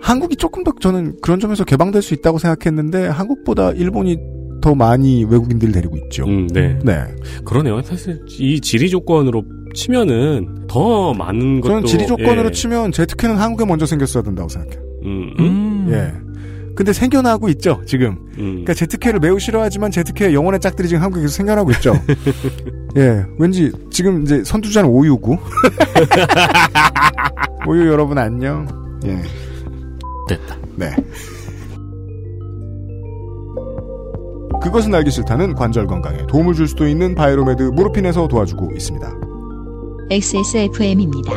한국이 조금 더 저는 그런 점에서 개방될 수 있다고 생각했는데 한국보다 일본이 더 많이 외국인들을 데리고 있죠. 음, 네. 네. 그러네요. 사실 이 지리 조건으로 치면은 더 많은 것도 저는 지리 조건으로 예. 치면 제트캐는 한국에 먼저 생겼어야 된다고 생각해요. 음, 음, 음. 예. 근데 생겨나고 있죠, 지금. 음. 그러니까 제트캐를 매우 싫어하지만 제트캐의 영혼의 짝들이 지금 한국에서 생겨나고 있죠. (laughs) 예, 왠지 지금 이제 선두자는 오유고. (laughs) 오유 여러분 안녕. 예, 됐다. 네. 그것은 알기 싫다는 관절 건강에 도움을 줄 수도 있는 바이로메드 무르핀에서 도와주고 있습니다. XSFM입니다.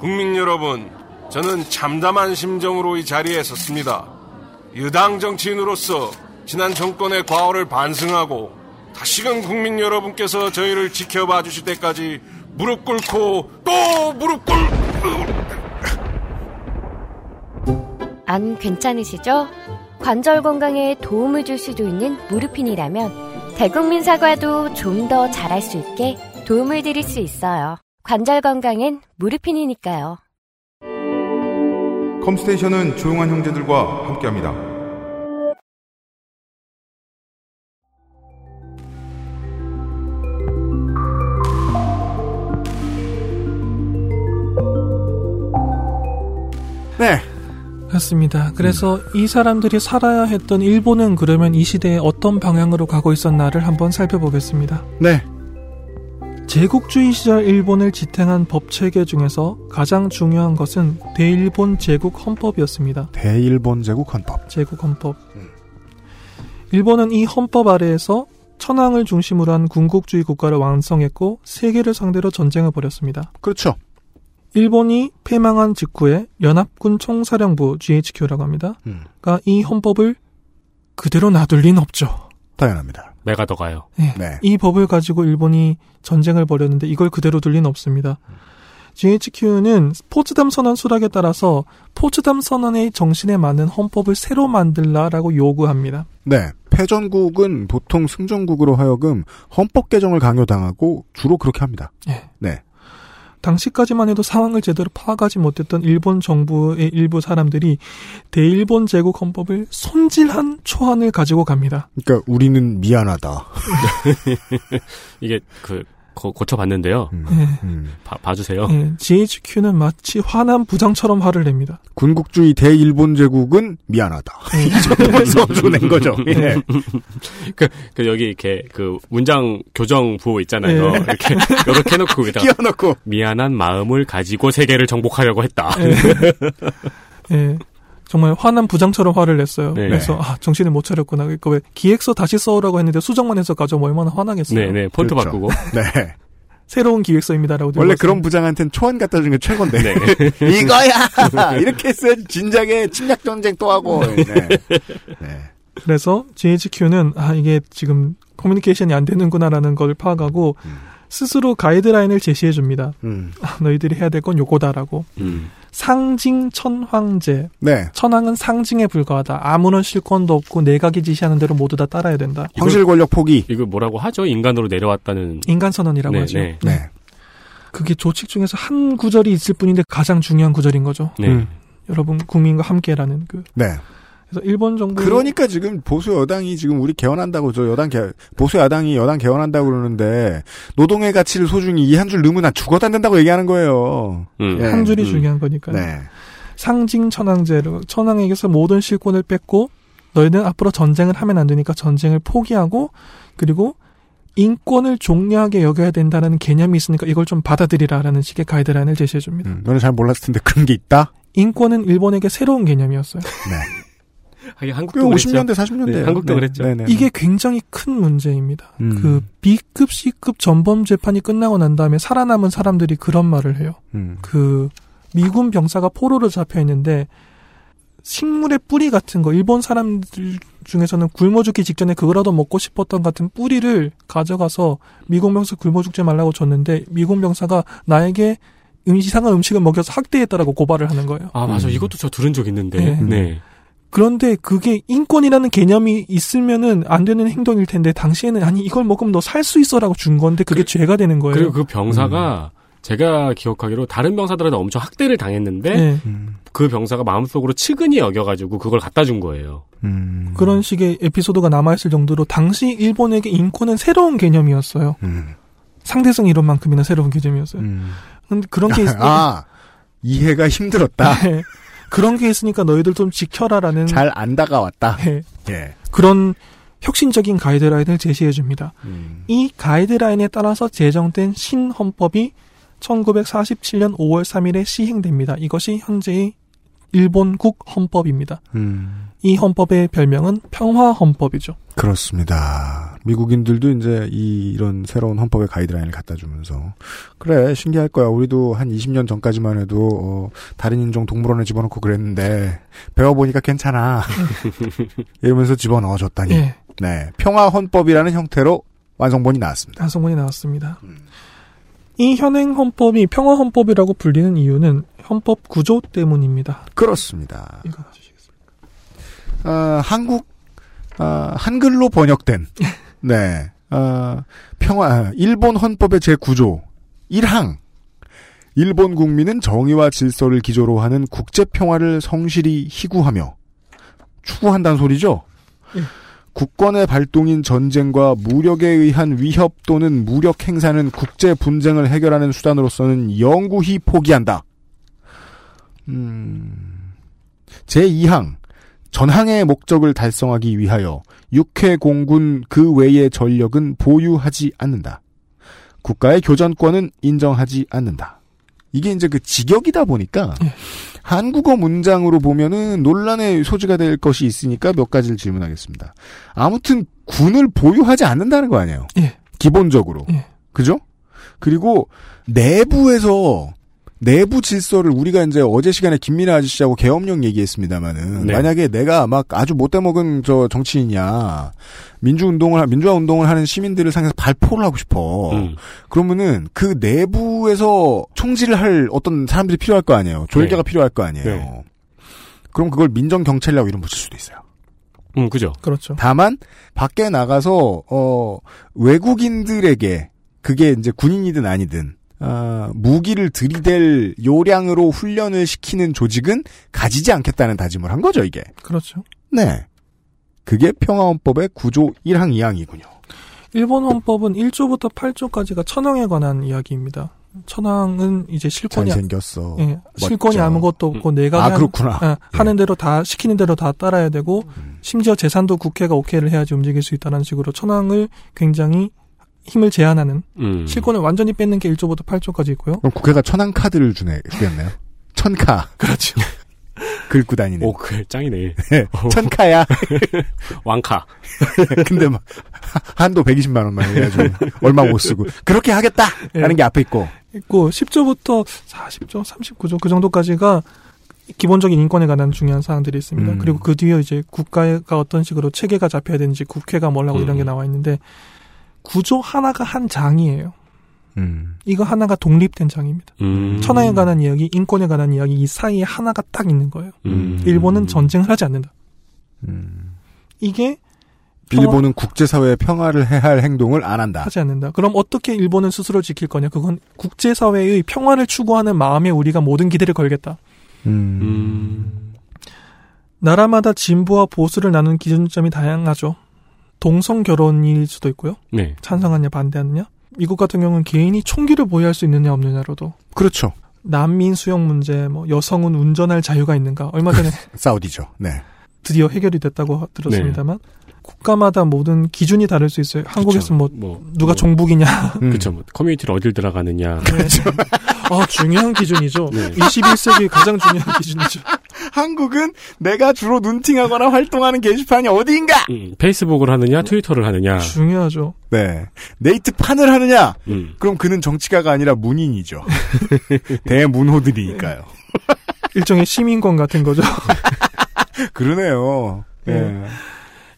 국민 여러분, 저는 참담한 심정으로 이 자리에 섰습니다. 여당 정치인으로서 지난 정권의 과오를 반성하고 다시금 국민 여러분께서 저희를 지켜봐 주실 때까지 무릎 꿇고 또 무릎 꿇... 안 괜찮으시죠? 관절 건강에 도움을 줄 수도 있는 무르핀이라면 대국민 사과도 좀 더 잘할 수 있게 도움을 드릴 수 있어요. 관절 건강엔 무르핀이니까요. 컴스테이션은 조용한 형제들과 함께합니다. 네. 그렇습니다. 그래서 이 사람들이 살아야 했던 일본은 그러면 이 시대에 어떤 방향으로 가고 있었나를 한번 살펴보겠습니다. 네. 제국주의 시절 일본을 지탱한 법 체계 중에서 가장 중요한 것은 대일본 제국 헌법이었습니다. 대일본 제국 헌법. 제국 헌법. 일본은 이 헌법 아래에서 천황을 중심으로 한 군국주의 국가를 완성했고 세계를 상대로 전쟁을 벌였습니다. 그렇죠. 일본이 패망한 직후에 연합군 총사령부 GHQ라고 합니다. 음. 가이 헌법을 그대로 놔둘 리는 없죠. 당연합니다. 내가 더 가요. 네. 네. 이 법을 가지고 일본이 전쟁을 벌였는데 이걸 그대로 둘 리는 없습니다. GHQ는 포츠담 선언 수락에 따라서 포츠담 선언의 정신에 맞는 헌법을 새로 만들라라고 요구합니다. 네. 패전국은 보통 승전국으로 하여금 헌법 개정을 강요당하고 주로 그렇게 합니다. 예. 네. 당시까지만 해도 상황을 제대로 파악하지 못했던 일본 정부의 일부 사람들이 대일본 제국 헌법을 손질한 초안을 가지고 갑니다. 그러니까 우리는 미안하다. (laughs) 이게 그 고, 고쳐봤는데요. 예. 음. 봐, 봐주세요. 예, GHQ는 마치 화난 부장처럼 화를 냅니다. 군국주의 대일본 제국은 미안하다. 예. (laughs) 이 정도만 써주는 거죠. (laughs) 예. 그, 그 여기 이렇게 그 문장 교정 부호 있잖아요. 예. 이렇게 이렇게 해놓고 끼워놓고 미안한 마음을 가지고 세계를 정복하려고 했다. 예. 예. 정말 화난 부장처럼 화를 냈어요. 네. 그래서 아 정신을 못 차렸구나. 그러니까 왜 기획서 다시 써오라고 했는데 수정만 해서 가져오면 얼마나 화나겠어요. 네네 폰트 그렇죠. 바꾸고. (laughs) 네. 새로운 기획서입니다라고. 원래. 그런 부장한테는 초안 갖다 주는 게 최고인데. 네. (laughs) 이거야! (laughs) 이렇게 했어야지 진작에 침략 전쟁 또 하고. 네. 네. 그래서 GHQ는 아 이게 지금 커뮤니케이션이 안 되는구나라는 걸 파악하고 스스로 가이드라인을 제시해 줍니다. 음. 아, 너희들이 해야 될 건 요거다라고. 음. 상징 천황제. 네. 천황은 상징에 불과하다. 아무런 실권도 없고 내각이 지시하는 대로 모두 다 따라야 된다. 황실 권력 포기. 이거 뭐라고 하죠? 인간으로 내려왔다는. 인간 선언이라고 네, 하죠. 네. 네. 그게 조칙 중에서 한 구절이 있을 뿐인데 가장 중요한 구절인 거죠. 네. 음. 여러분 국민과 함께라는 그. 네. 그래서 일본 정부 그러니까 지금 보수 여당이 지금 우리 개헌한다고 저 여당 개 보수 야당이 여당 개헌한다고 그러는데 노동의 가치를 소중히 이 한 줄 넣으면 난 죽어도 안 된다고 얘기하는 거예요. 음. 예. 한 줄이 음. 중요한 거니까요. 네. 상징 천황제로 천황에게서 모든 실권을 뺏고 너희는 앞으로 전쟁을 하면 안 되니까 전쟁을 포기하고 그리고 인권을 종려하게 여겨야 된다는 개념이 있으니까 이걸 좀 받아들이라라는 식의 가이드라인을 제시해 줍니다. 음, 너는 잘 몰랐을 텐데 그런 게 있다. 인권은 일본에게 새로운 개념이었어요. 네. (laughs) 하긴 그 한국도 그랬죠. 50년대 40년대 네, 한국도 그랬죠. 네네. 이게 굉장히 큰 문제입니다. 음. 그 B급, C급 전범 재판이 끝나고 난 다음에 살아남은 사람들이 그런 말을 해요. 음. 그 미군 병사가 포로로 잡혀 있는데 식물의 뿌리 같은 거 일본 사람들 중에서는 굶어 죽기 직전에 그거라도 먹고 싶었던 같은 뿌리를 가져가서 미군 병사 굶어 죽지 말라고 줬는데 미군 병사가 나에게 음, 이상한 음식을 먹여서 학대했다라고 고발을 하는 거예요. 아 맞아 음. 이것도 저 들은 적 있는데. 네. 네. 그런데 그게 인권이라는 개념이 있으면은 안 되는 행동일 텐데 당시에는 아니 이걸 먹으면 너 살 수 있어라고 준 건데 그게 죄가 되는 거예요. 그리고 그 병사가 제가 기억하기로 다른 병사들한테 엄청 학대를 당했는데 네. 음. 그 병사가 마음속으로 측은히 여겨가지고 그걸 갖다 준 거예요. 음. 그런 식의 에피소드가 남아있을 정도로 당시 일본에게 인권은 새로운 개념이었어요. 음. 상대성 이론 만큼이나 새로운 개념이었어요. 음. 근데 그런 게 있으니까 (laughs) 아 이해가 힘들었다. 네. 그런 게 있으니까 너희들 좀 지켜라라는 잘 안 다가왔다. 네. 예. 그런 혁신적인 가이드라인을 제시해 줍니다. 음. 이 가이드라인에 따라서 제정된 신헌법이 1947년 5월 3일에 시행됩니다. 이것이 현재의 일본국 헌법입니다. 음. 이 헌법의 별명은 평화 헌법이죠. 그렇습니다. 미국인들도 이제 이, 이런 새로운 헌법의 가이드라인을 갖다 주면서 그래 신기할 거야. 우리도 한 20년 전까지만 해도 어, 다른 인종 동물원에 집어넣고 그랬는데 배워보니까 괜찮아. (laughs) 이러면서 집어넣어 줬다니. 예. 네, 평화 헌법이라는 형태로 완성본이 나왔습니다. 한성문이 나왔습니다. 음. 이 현행 헌법이 평화 헌법이라고 불리는 이유는 헌법 구조 때문입니다. 그렇습니다. 읽어주시겠 아, 한국 아, 한글로 번역된 (laughs) 네 아, 평화 일본 헌법의 제 9조 1항 일본 국민은 정의와 질서를 기조로 하는 국제 평화를 성실히 희구하며 추구한다는 소리죠. 예. 국권의 발동인 전쟁과 무력에 의한 위협 또는 무력 행사는 국제 분쟁을 해결하는 수단으로서는 영구히 포기한다. 음, 제2항 전항의 목적을 달성하기 위하여 육해 공군 그 외의 전력은 보유하지 않는다. 국가의 교전권은 인정하지 않는다. 이게 이제 그 직역이다 보니까 한국어 문장으로 보면은 논란의 소지가 될 것이 있으니까 몇 가지를 질문하겠습니다. 아무튼 군을 보유하지 않는다는 거 아니에요. 예. 기본적으로. 예. 그죠? 그리고 내부에서 내부 질서를 우리가 이제 어제 시간에 김민아 아저씨하고 계엄령 얘기했습니다마는 네. 만약에 내가 막 아주 못돼 먹은 저 정치인이야 민주 운동을 민주화 운동을 하는 시민들을 상해서 발포를 하고 싶어 음. 그러면은 그 내부에서 총질을 할 어떤 사람들이 필요할 거 아니에요 조율자가 필요할 거 아니에요 네. 그럼 그걸 민정 경찰이라고 이름 붙일 수도 있어요. 음, 그죠. 그렇죠. 다만 밖에 나가서 어 외국인들에게 그게 이제 군인이든 아니든 아, 무기를 들이댈 요량으로 훈련을 시키는 조직은 가지지 않겠다는 다짐을 한 거죠, 이게. 그렇죠. 네. 그게 평화헌법의 구조 1항 2항이군요. 일본 헌법은 1조부터 8조까지가 천황에 관한 이야기입니다. 천황은 이제 실권이 잘생겼어. 예, 실권이 멋져. 아무것도 없고 내가 아, 한- 그렇구나. 아, 하는 대로 다 시키는 대로 다 따라야 되고 음. 심지어 재산도 국회가 오케이를 해야지 움직일 수 있다는 식으로 천황을 굉장히 힘을 제한하는 음. 실권을 완전히 뺏는 게 1조부터 8조까지 있고요. 그럼 국회가 천안 카드를 주네, 주겠네요. 천카. (laughs) 그렇죠. 긁고 다니는. 오, 그 짱이네. 천카야. (laughs) 왕카. (laughs) 근데 막 한도 120만 원만 해가지고 얼마 못 쓰고 그렇게 하겠다 하는 게 앞에 있고 있고 10조부터 40조, 39조 그 정도까지가 기본적인 인권에 관한 중요한 사항들이 있습니다. 음. 그리고 그 뒤에 이제 국가가 어떤 식으로 체계가 잡혀야 되는지 국회가 뭘 하고 이런 게 음. 나와 있는데 구조 하나가 한 장이에요. 음. 이거 하나가 독립된 장입니다. 음. 천황에 관한 이야기, 인권에 관한 이야기 이 사이에 하나가 딱 있는 거예요. 음. 일본은 전쟁을 하지 않는다. 음. 이게 평화- 일본은 국제사회의 평화를 해할 행동을 안 한다. 하지 않는다. 그럼 어떻게 일본은 스스로 지킬 거냐? 그건 국제사회의 평화를 추구하는 마음에 우리가 모든 기대를 걸겠다. 음. 나라마다 진보와 보수를 나누는 기준점이 다양하죠. 동성 결혼일 수도 있고요. 네. 찬성하냐 반대하느냐. 미국 같은 경우는 개인이 총기를 보유할 수 있느냐 없느냐로도 그렇죠. 난민 수용 문제, 뭐 여성은 운전할 자유가 있는가 얼마 전에 (laughs) 사우디죠. 네. 드디어 해결이 됐다고 들었습니다만 국가마다 모든 기준이 다를 수 있어요. 한국에서 뭐 뭐 누가 뭐, 종북이냐. 음. 그쵸. 뭐, 커뮤니티를 어딜 들어가느냐. 아 중요한 기준이죠. 네. 21세기 가장 중요한 기준이죠. 한국은 내가 주로 눈팅하거나 활동하는 게시판이 어디인가? 음, 페이스북을 하느냐, 트위터를 하느냐. 중요하죠. 네. 네이트 판을 하느냐? 음. 그럼 그는 정치가가 아니라 문인이죠. (laughs) 대문호들이니까요. 일종의 시민권 같은 거죠. (laughs) 그러네요. 예. 네.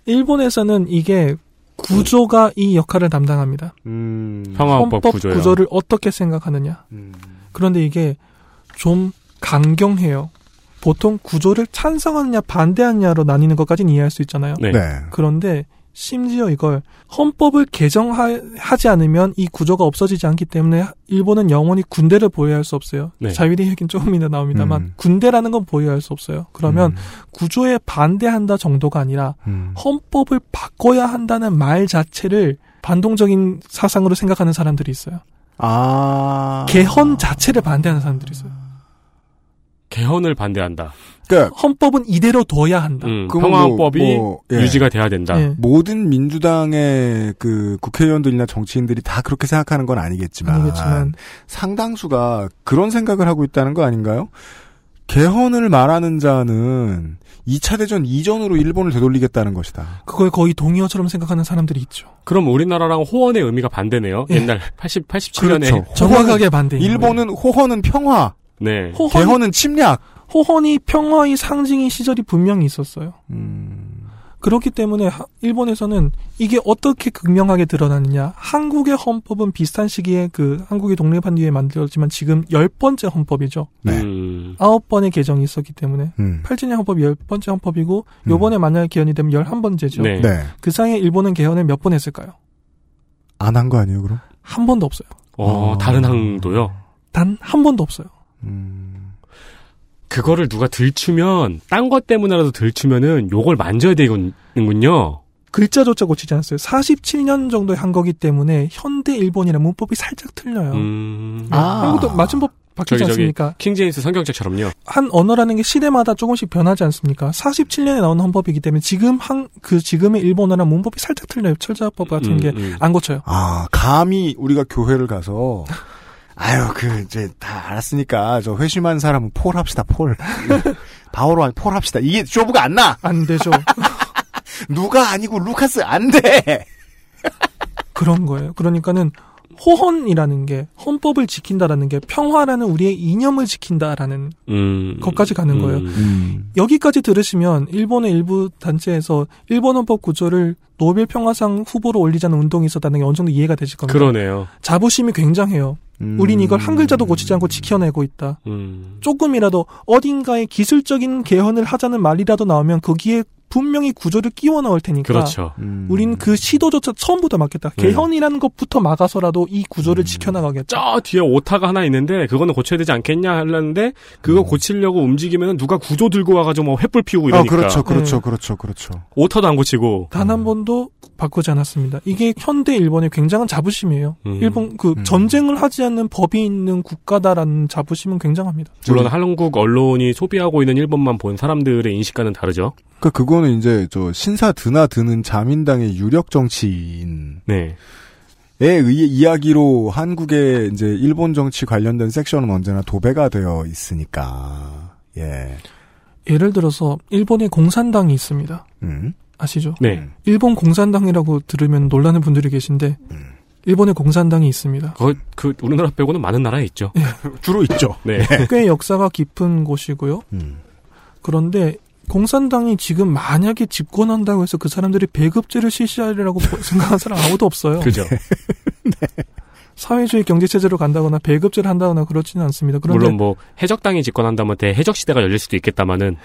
일본에서는 이게 구조가 이 역할을 담당합니다. 음. 평화헌법 헌법 구조요. 구조를 어떻게 생각하느냐. 음. 그런데 이게 좀 강경해요. 보통 구조를 찬성하느냐 반대하느냐로 나뉘는 것까지는 이해할 수 있잖아요. 네. 네. 그런데 심지어 이걸 헌법을 개정하지 않으면 이 구조가 없어지지 않기 때문에 일본은 영원히 군대를 보유할 수 없어요. 네. 자유리 얘기는 조금이나 나옵니다만 음. 군대라는 건 보유할 수 없어요. 그러면 음. 구조에 반대한다 정도가 아니라 음. 헌법을 바꿔야 한다는 말 자체를 반동적인 사상으로 생각하는 사람들이 있어요. 아. 개헌 자체를 반대하는 사람들이 있어요. 개헌을 반대한다. 그러니까 헌법은 이대로 둬야 한다. 음, 평화헌법이 뭐, 뭐, 예. 유지가 돼야 된다. 예. 모든 민주당의 그 국회의원들이나 정치인들이 다 그렇게 생각하는 건 아니겠지만, 아니겠지만 상당수가 그런 생각을 하고 있다는 거 아닌가요? 개헌을 말하는 자는 2차 대전 이전으로 일본을 되돌리겠다는 것이다. 그걸 거의 동의어처럼 생각하는 사람들이 있죠. 그럼 우리나라랑 호언의 의미가 반대네요. 예. 옛날 80, 87년에. 그렇죠. 정확하게 반대. 일본은 호헌은 평화, 네. 호헌, 개헌은 침략. 호헌이 평화의 상징인 시절이 분명히 있었어요. 음, 그렇기 때문에 하- 일본에서는 이게 어떻게 극명하게 드러나느냐. 한국의 헌법은 비슷한 시기에 그 한국이 독립한 뒤에 만들었지만 지금 열 번째 헌법이죠. 네. 음. 아홉 번의 개정이 있었기 때문에 음. 8진의 헌법이 열 번째 헌법이고 요번에 만약 개헌이 되면 열한 번째죠. 네. 네. 그 사이에 일본은 개헌을 몇 번 했을까요? 안 한 거 아니에요, 그럼? 한 번도 없어요. 어, 다른 항도요. 단 한 번도 없어요. 그거를 누가 들추면 딴 것 때문에라도 들추면은 요걸 만져야 되는군요. 글자조차 고치지 않았어요. 47년 정도에 한 거기 때문에 현대 일본이랑 문법이 살짝 틀려요. 음. 네, 한국도 맞춤법 바뀌지 않습니까? 킹제임스 성경책처럼요. 한 언어라는 게 시대마다 조금씩 변하지 않습니까? 47년에 나온 헌법이기 때문에 지금 한 그 지금의 일본어랑 문법이 살짝 틀려요. 철자법 같은 음, 게 음. 안 고쳐요. 아, 감히 우리가 교회를 가서 아유, 그 이제 다 알았으니까 저 회심한 사람은 폴 합시다, 폴. (laughs) 바오로 아니 폴 합시다. 이게 쇼부가 안 나. 안 되죠. (laughs) 누가 아니고 루카스 안 돼. (laughs) 그런 거예요. 그러니까는 호헌이라는 게 헌법을 지킨다라는 게 평화라는 우리의 이념을 지킨다라는 음. 것까지 가는 거예요. 여기까지 들으시면 일본의 일부 단체에서 일본 헌법 9조를 노벨 평화상 후보로 올리자는 운동이 있었다는 게 어느 정도 이해가 되실 겁니다. 그러네요. 자부심이 굉장해요. 우린 이걸 한 글자도 고치지 않고 지켜내고 있다. 음. 조금이라도 어딘가에 기술적인 개헌을 하자는 말이라도 나오면 거기에 분명히 구조를 끼워 넣을 테니까. 그렇죠. 우린 그 시도조차 처음부터 막겠다. 네. 개헌이라는 것부터 막아서라도 이 구조를 지켜나가겠다. 저 뒤에 오타가 하나 있는데 그거는 고쳐야 되지 않겠냐 하려는데 그거 고치려고 움직이면 누가 구조 들고 와가지고 뭐 횃불 피우고 아, 이러니까. 그렇죠, 그렇죠, 네. 그렇죠, 그렇죠. 오타도 안 고치고. 단 한 번도 바꾸지 않았습니다. 이게 현대 일본의 굉장한 자부심이에요. 음. 일본 그 전쟁을 하지 않는 법이 있는 국가다라는 자부심은 굉장합니다. 물론 한국 언론이 소비하고 있는 일본만 본 사람들의 인식과는 다르죠. 그러니까 그 거는 이제 저 신사 드나 드는 자민당의 유력 정치인의 네. 의 이야기로 한국의 이제 일본 정치 관련된 섹션은 언제나 도배가 되어 있으니까. 예. 예를 들어서 일본의 공산당이 있습니다. 음. 아시죠? 네. 일본 공산당이라고 들으면 놀라는 분들이 계신데 일본의 공산당이 있습니다. 그, 그 우리나라 빼고는 많은 나라에 있죠. 주로 있죠. 네. 꽤 역사가 깊은 곳이고요. 음. 그런데 공산당이 지금 만약에 집권한다고 해서 그 사람들이 배급제를 실시하리라고 생각하는 사람 아무도 없어요. 그죠. (laughs) 사회주의 경제체제로 간다거나 배급제를 한다거나 그렇지는 않습니다. 그런데 물론 뭐 해적당이 집권한다면 대해적 시대가 열릴 수도 있겠다마는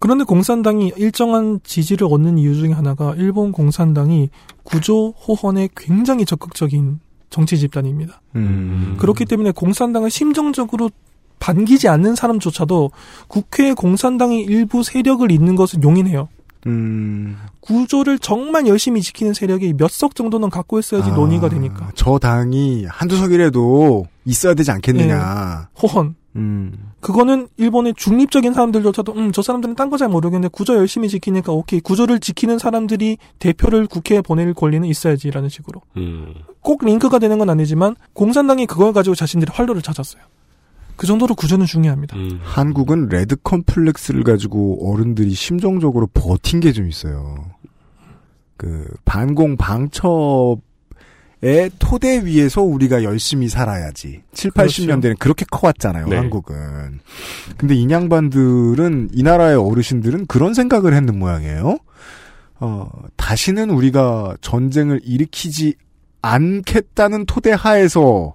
그런데 공산당이 일정한 지지를 얻는 이유 중에 하나가 일본 공산당이 구조 호헌에 굉장히 적극적인 정치 집단입니다. 음. 그렇기 때문에 공산당을 심정적으로 반기지 않는 사람조차도 국회에 공산당의 일부 세력을 잇는 것을 용인해요. 음. 구조를 정말 열심히 지키는 세력이 몇 석 정도는 갖고 있어야지 아, 논의가 되니까. 저 당이 한두 석이라도 있어야 되지 않겠느냐. 호헌. 음. 그거는 일본의 중립적인 사람들조차도 음, 저 사람들은 딴 거 잘 모르겠는데 구조 열심히 지키니까 오케이. 구조를 지키는 사람들이 대표를 국회에 보낼 권리는 있어야지라는 식으로. 음. 꼭 링크가 되는 건 아니지만 공산당이 그걸 가지고 자신들의 활로를 찾았어요. 그 정도로 9조는 중요합니다. 음. 한국은 레드 컴플렉스를 가지고 어른들이 심정적으로 버틴 게 좀 있어요. 그 반공 방첩의 토대 위에서 우리가 열심히 살아야지. 7, 그렇죠. 80년대는 그렇게 커왔잖아요, 네. 한국은. 근데 이 양반들은 이 나라의 어르신들은 그런 생각을 했는 모양이에요. 어, 다시는 우리가 전쟁을 일으키지 않겠다는 토대 하에서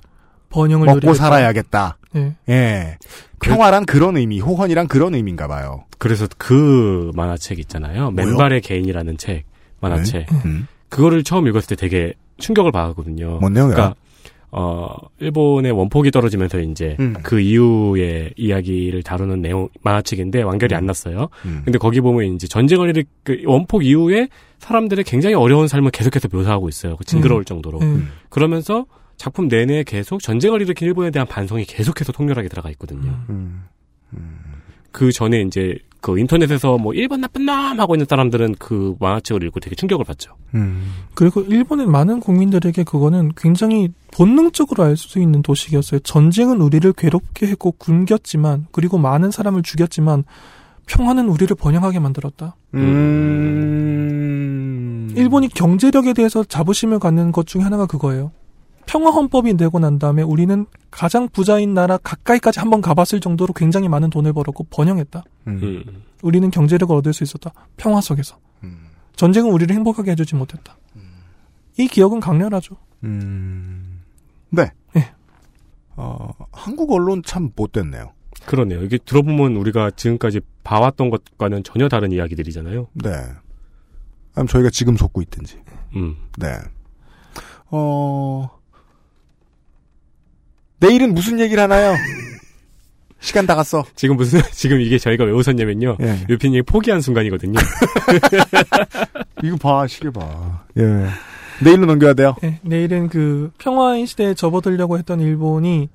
번영을 먹고 누리겠다. 살아야겠다. 예. 예. 평화란 그런 의미, 호헌이란 그런 의미인가 봐요. 그래서 그 만화책 있잖아요. 뭐요? 맨발의 개인이라는 책 만화책. 음. 그거를 처음 읽었을 때 되게 충격을 받았거든요. 뭔 내용이야? 그러니까 어 일본의 원폭이 떨어지면서 이제 음. 그 이후의 이야기를 다루는 내용 만화책인데 완결이 안 났어요. 음. 근데 거기 보면 이제 전쟁을 일으 그 원폭 이후에 사람들의 굉장히 어려운 삶을 계속해서 묘사하고 있어요. 그 징그러울 정도로. 음. 그러면서 작품 내내 계속 전쟁을 일으킨 일본에 대한 반성이 계속해서 통렬하게 들어가 있거든요. 음. 그 전에 이제 그 인터넷에서 뭐 일본 나쁜 놈 하고 있는 사람들은 그 만화책을 읽고 되게 충격을 받죠. 음. 그리고 일본의 많은 국민들에게 그거는 굉장히 본능적으로 알 수 있는 도식이었어요. 전쟁은 우리를 괴롭게 했고 굶겼지만 그리고 많은 사람을 죽였지만 평화는 우리를 번영하게 만들었다. 음. 일본이 경제력에 대해서 자부심을 갖는 것 중에 하나가 그거예요. 평화 헌법이 되고 난 다음에 우리는 가장 부자인 나라 가까이까지 한번 가봤을 정도로 굉장히 많은 돈을 벌었고 번영했다. 음. 음. 우리는 경제력을 얻을 수 있었다. 평화 속에서. 전쟁은 우리를 행복하게 해주지 못했다. 이 기억은 강렬하죠. 음, 네. 예. 어, 한국 언론 참 못됐네요. 그러네요. 이게 들어보면 우리가 지금까지 봐왔던 것과는 전혀 다른 이야기들이잖아요. 네. 아니면 저희가 지금 속고 있든지. 음. 네. 어, 내일은 무슨 얘기를 하나요? 시간 다 갔어. 지금 무슨 (laughs) 지금 이게 저희가 왜 웃었냐면요. 예. 유피님이 포기한 순간이거든요. (laughs) 이거 봐, 시계 봐. 예. 내일로 넘겨야 돼요. 예, 내일은 그 평화의 시대에 접어들려고 했던 일본이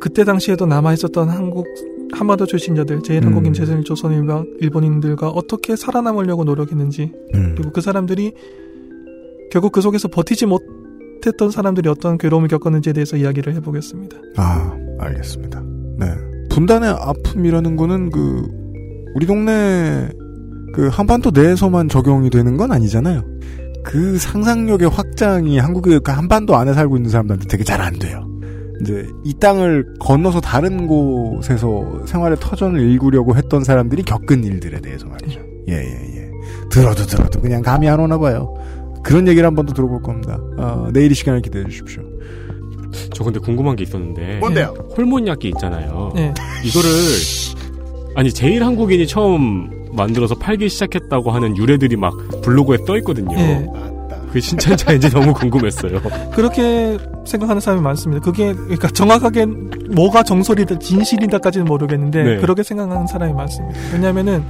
그때 당시에도 남아 있었던 한국 한반도 출신자들 제1한국인 음. 제1조선 일방 일본인들과 어떻게 살아남으려고 노력했는지 음. 그리고 그 사람들이 결국 그 속에서 버티지 못 했던 사람들이 어떤 괴로움을 겪었는지에 대해서 이야기를 해보겠습니다. 아, 알겠습니다. 네. 분단의 아픔이라는 거는 그, 우리 동네, 그, 한반도 내에서만 적용이 되는 건 아니잖아요. 그 상상력의 확장이 한국의 그 한반도 안에 살고 있는 사람들한테 되게 잘 안 돼요. 이제 이 땅을 건너서 다른 곳에서 생활의 터전을 일구려고 했던 사람들이 겪은 일들에 대해서 말이죠. 예, 예, 예. 들어도 들어도 그냥 감이 안 오나 봐요. 그런 얘기를 한 번 더 들어볼 겁니다. 어, 내일 이 시간을 기대해 주십시오. 저 근데 궁금한 게 있었는데. 뭔데요? 호르몬 약기 있잖아요. 네. 이거를 아니 제일 한국인이 처음 만들어서 팔기 시작했다고 하는 유래들이 막 블로그에 떠 있거든요. 예. 그게 진짜인지 (laughs) 너무 궁금했어요. 그렇게 생각하는 사람이 많습니다. 그게 그러니까 정확하게 뭐가 정설이다 진실이다까지는 모르겠는데 네. 그렇게 생각하는 사람이 많습니다. 왜냐하면은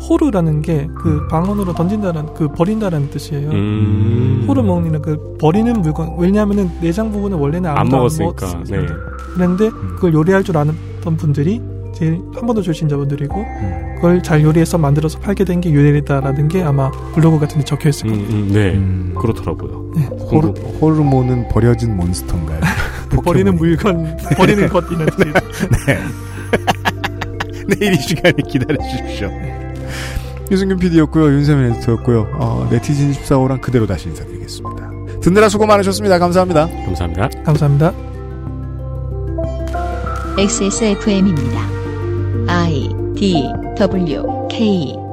호르라는 게 그 방언으로 던진다는 그 버린다라는 뜻이에요. 음. 호르몬이나 그 버리는 물건 왜냐하면은 내장 부분은 원래는 안 먹었으니까. 먹었습니다. 네. 그런데 그걸 요리할 줄 아는 분들이 제일 한 번도 출신자분들이고 음. 그걸 잘 요리해서 만들어서 팔게 된 게 유래다라는 게 아마 블로그 같은 데 적혀 있을 음, 겁니다. 음, 네. 음. 그렇더라고요. 호르, 호르몬은 버려진 몬스터인가요? (laughs) 버리는 물건 (laughs) 버리는 것 이런 뜻. 네. (laughs) 내일 이 시간에 기다려 주십시오. 유승균 PD였고요. 윤세민 에디터였고요. 어, 네티즌 14호랑 그대로 다시 인사드리겠습니다. 듣느라 수고 많으셨습니다. 감사합니다. 감사합니다. 감사합니다. XSFM입니다. I D W K